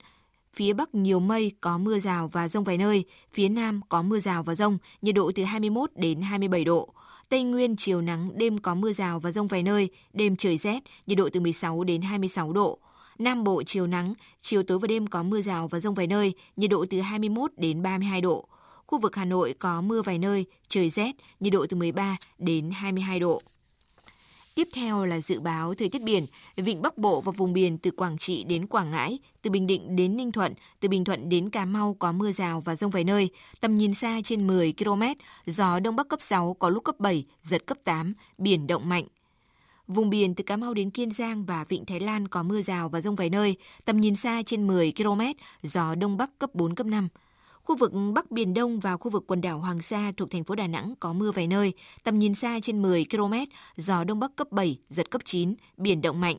phía Bắc nhiều mây, có mưa rào và rông vài nơi, phía Nam có mưa rào và rông, nhiệt độ từ 21 đến 27 độ. Tây Nguyên chiều nắng, đêm có mưa rào và rông vài nơi, đêm trời rét, nhiệt độ từ 16 đến 26 độ. Nam Bộ chiều nắng, chiều tối và đêm có mưa rào và rông vài nơi, nhiệt độ từ 21 đến 32 độ. Khu vực Hà Nội có mưa vài nơi, trời rét, nhiệt độ từ 13 đến 22 độ. Tiếp theo là dự báo thời tiết biển, vịnh Bắc Bộ và vùng biển từ Quảng Trị đến Quảng Ngãi, từ Bình Định đến Ninh Thuận, từ Bình Thuận đến Cà Mau có mưa rào và rông vài nơi, tầm nhìn xa trên 10 km, gió Đông Bắc cấp 6 có lúc cấp 7, giật cấp 8, biển động mạnh. Vùng biển từ Cà Mau đến Kiên Giang và Vịnh Thái Lan có mưa rào và rông vài nơi, tầm nhìn xa trên 10 km, gió Đông Bắc cấp 4, cấp 5. Khu vực Bắc Biển Đông và khu vực quần đảo Hoàng Sa thuộc thành phố Đà Nẵng có mưa vài nơi, tầm nhìn xa trên 10 km, gió Đông Bắc cấp 7, giật cấp 9, biển động mạnh.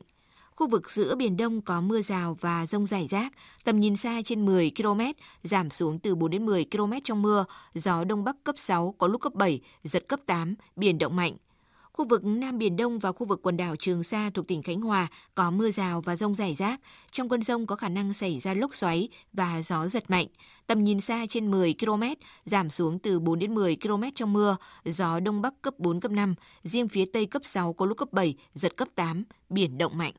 Khu vực giữa Biển Đông có mưa rào và rông rải rác, tầm nhìn xa trên 10 km, giảm xuống từ 4 đến 10 km trong mưa, gió Đông Bắc cấp 6, có lúc cấp 7, giật cấp 8, biển động mạnh. Khu vực Nam Biển Đông và khu vực quần đảo Trường Sa thuộc tỉnh Khánh Hòa có mưa rào và rông rải rác. Trong cơn rông có khả năng xảy ra lốc xoáy và gió giật mạnh. Tầm nhìn xa trên 10 km, giảm xuống từ 4 đến 10 km trong mưa, gió Đông Bắc cấp 4, cấp 5, riêng phía Tây cấp 6 có lúc cấp 7, giật cấp 8, biển động mạnh.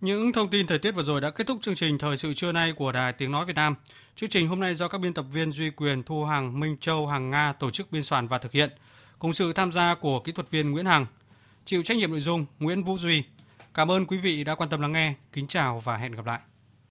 Những thông tin thời tiết vừa rồi đã kết thúc chương trình Thời sự trưa nay của Đài Tiếng Nói Việt Nam. Chương trình hôm nay do các biên tập viên Duy Quyền, Thu Hằng, Minh Châu, Hằng Nga tổ chức biên soạn và thực hiện cùng sự tham gia của kỹ thuật viên Nguyễn Hằng. Chịu trách nhiệm nội dung Nguyễn Vũ Duy. Cảm ơn quý vị đã quan tâm lắng nghe. Kính chào và hẹn gặp lại.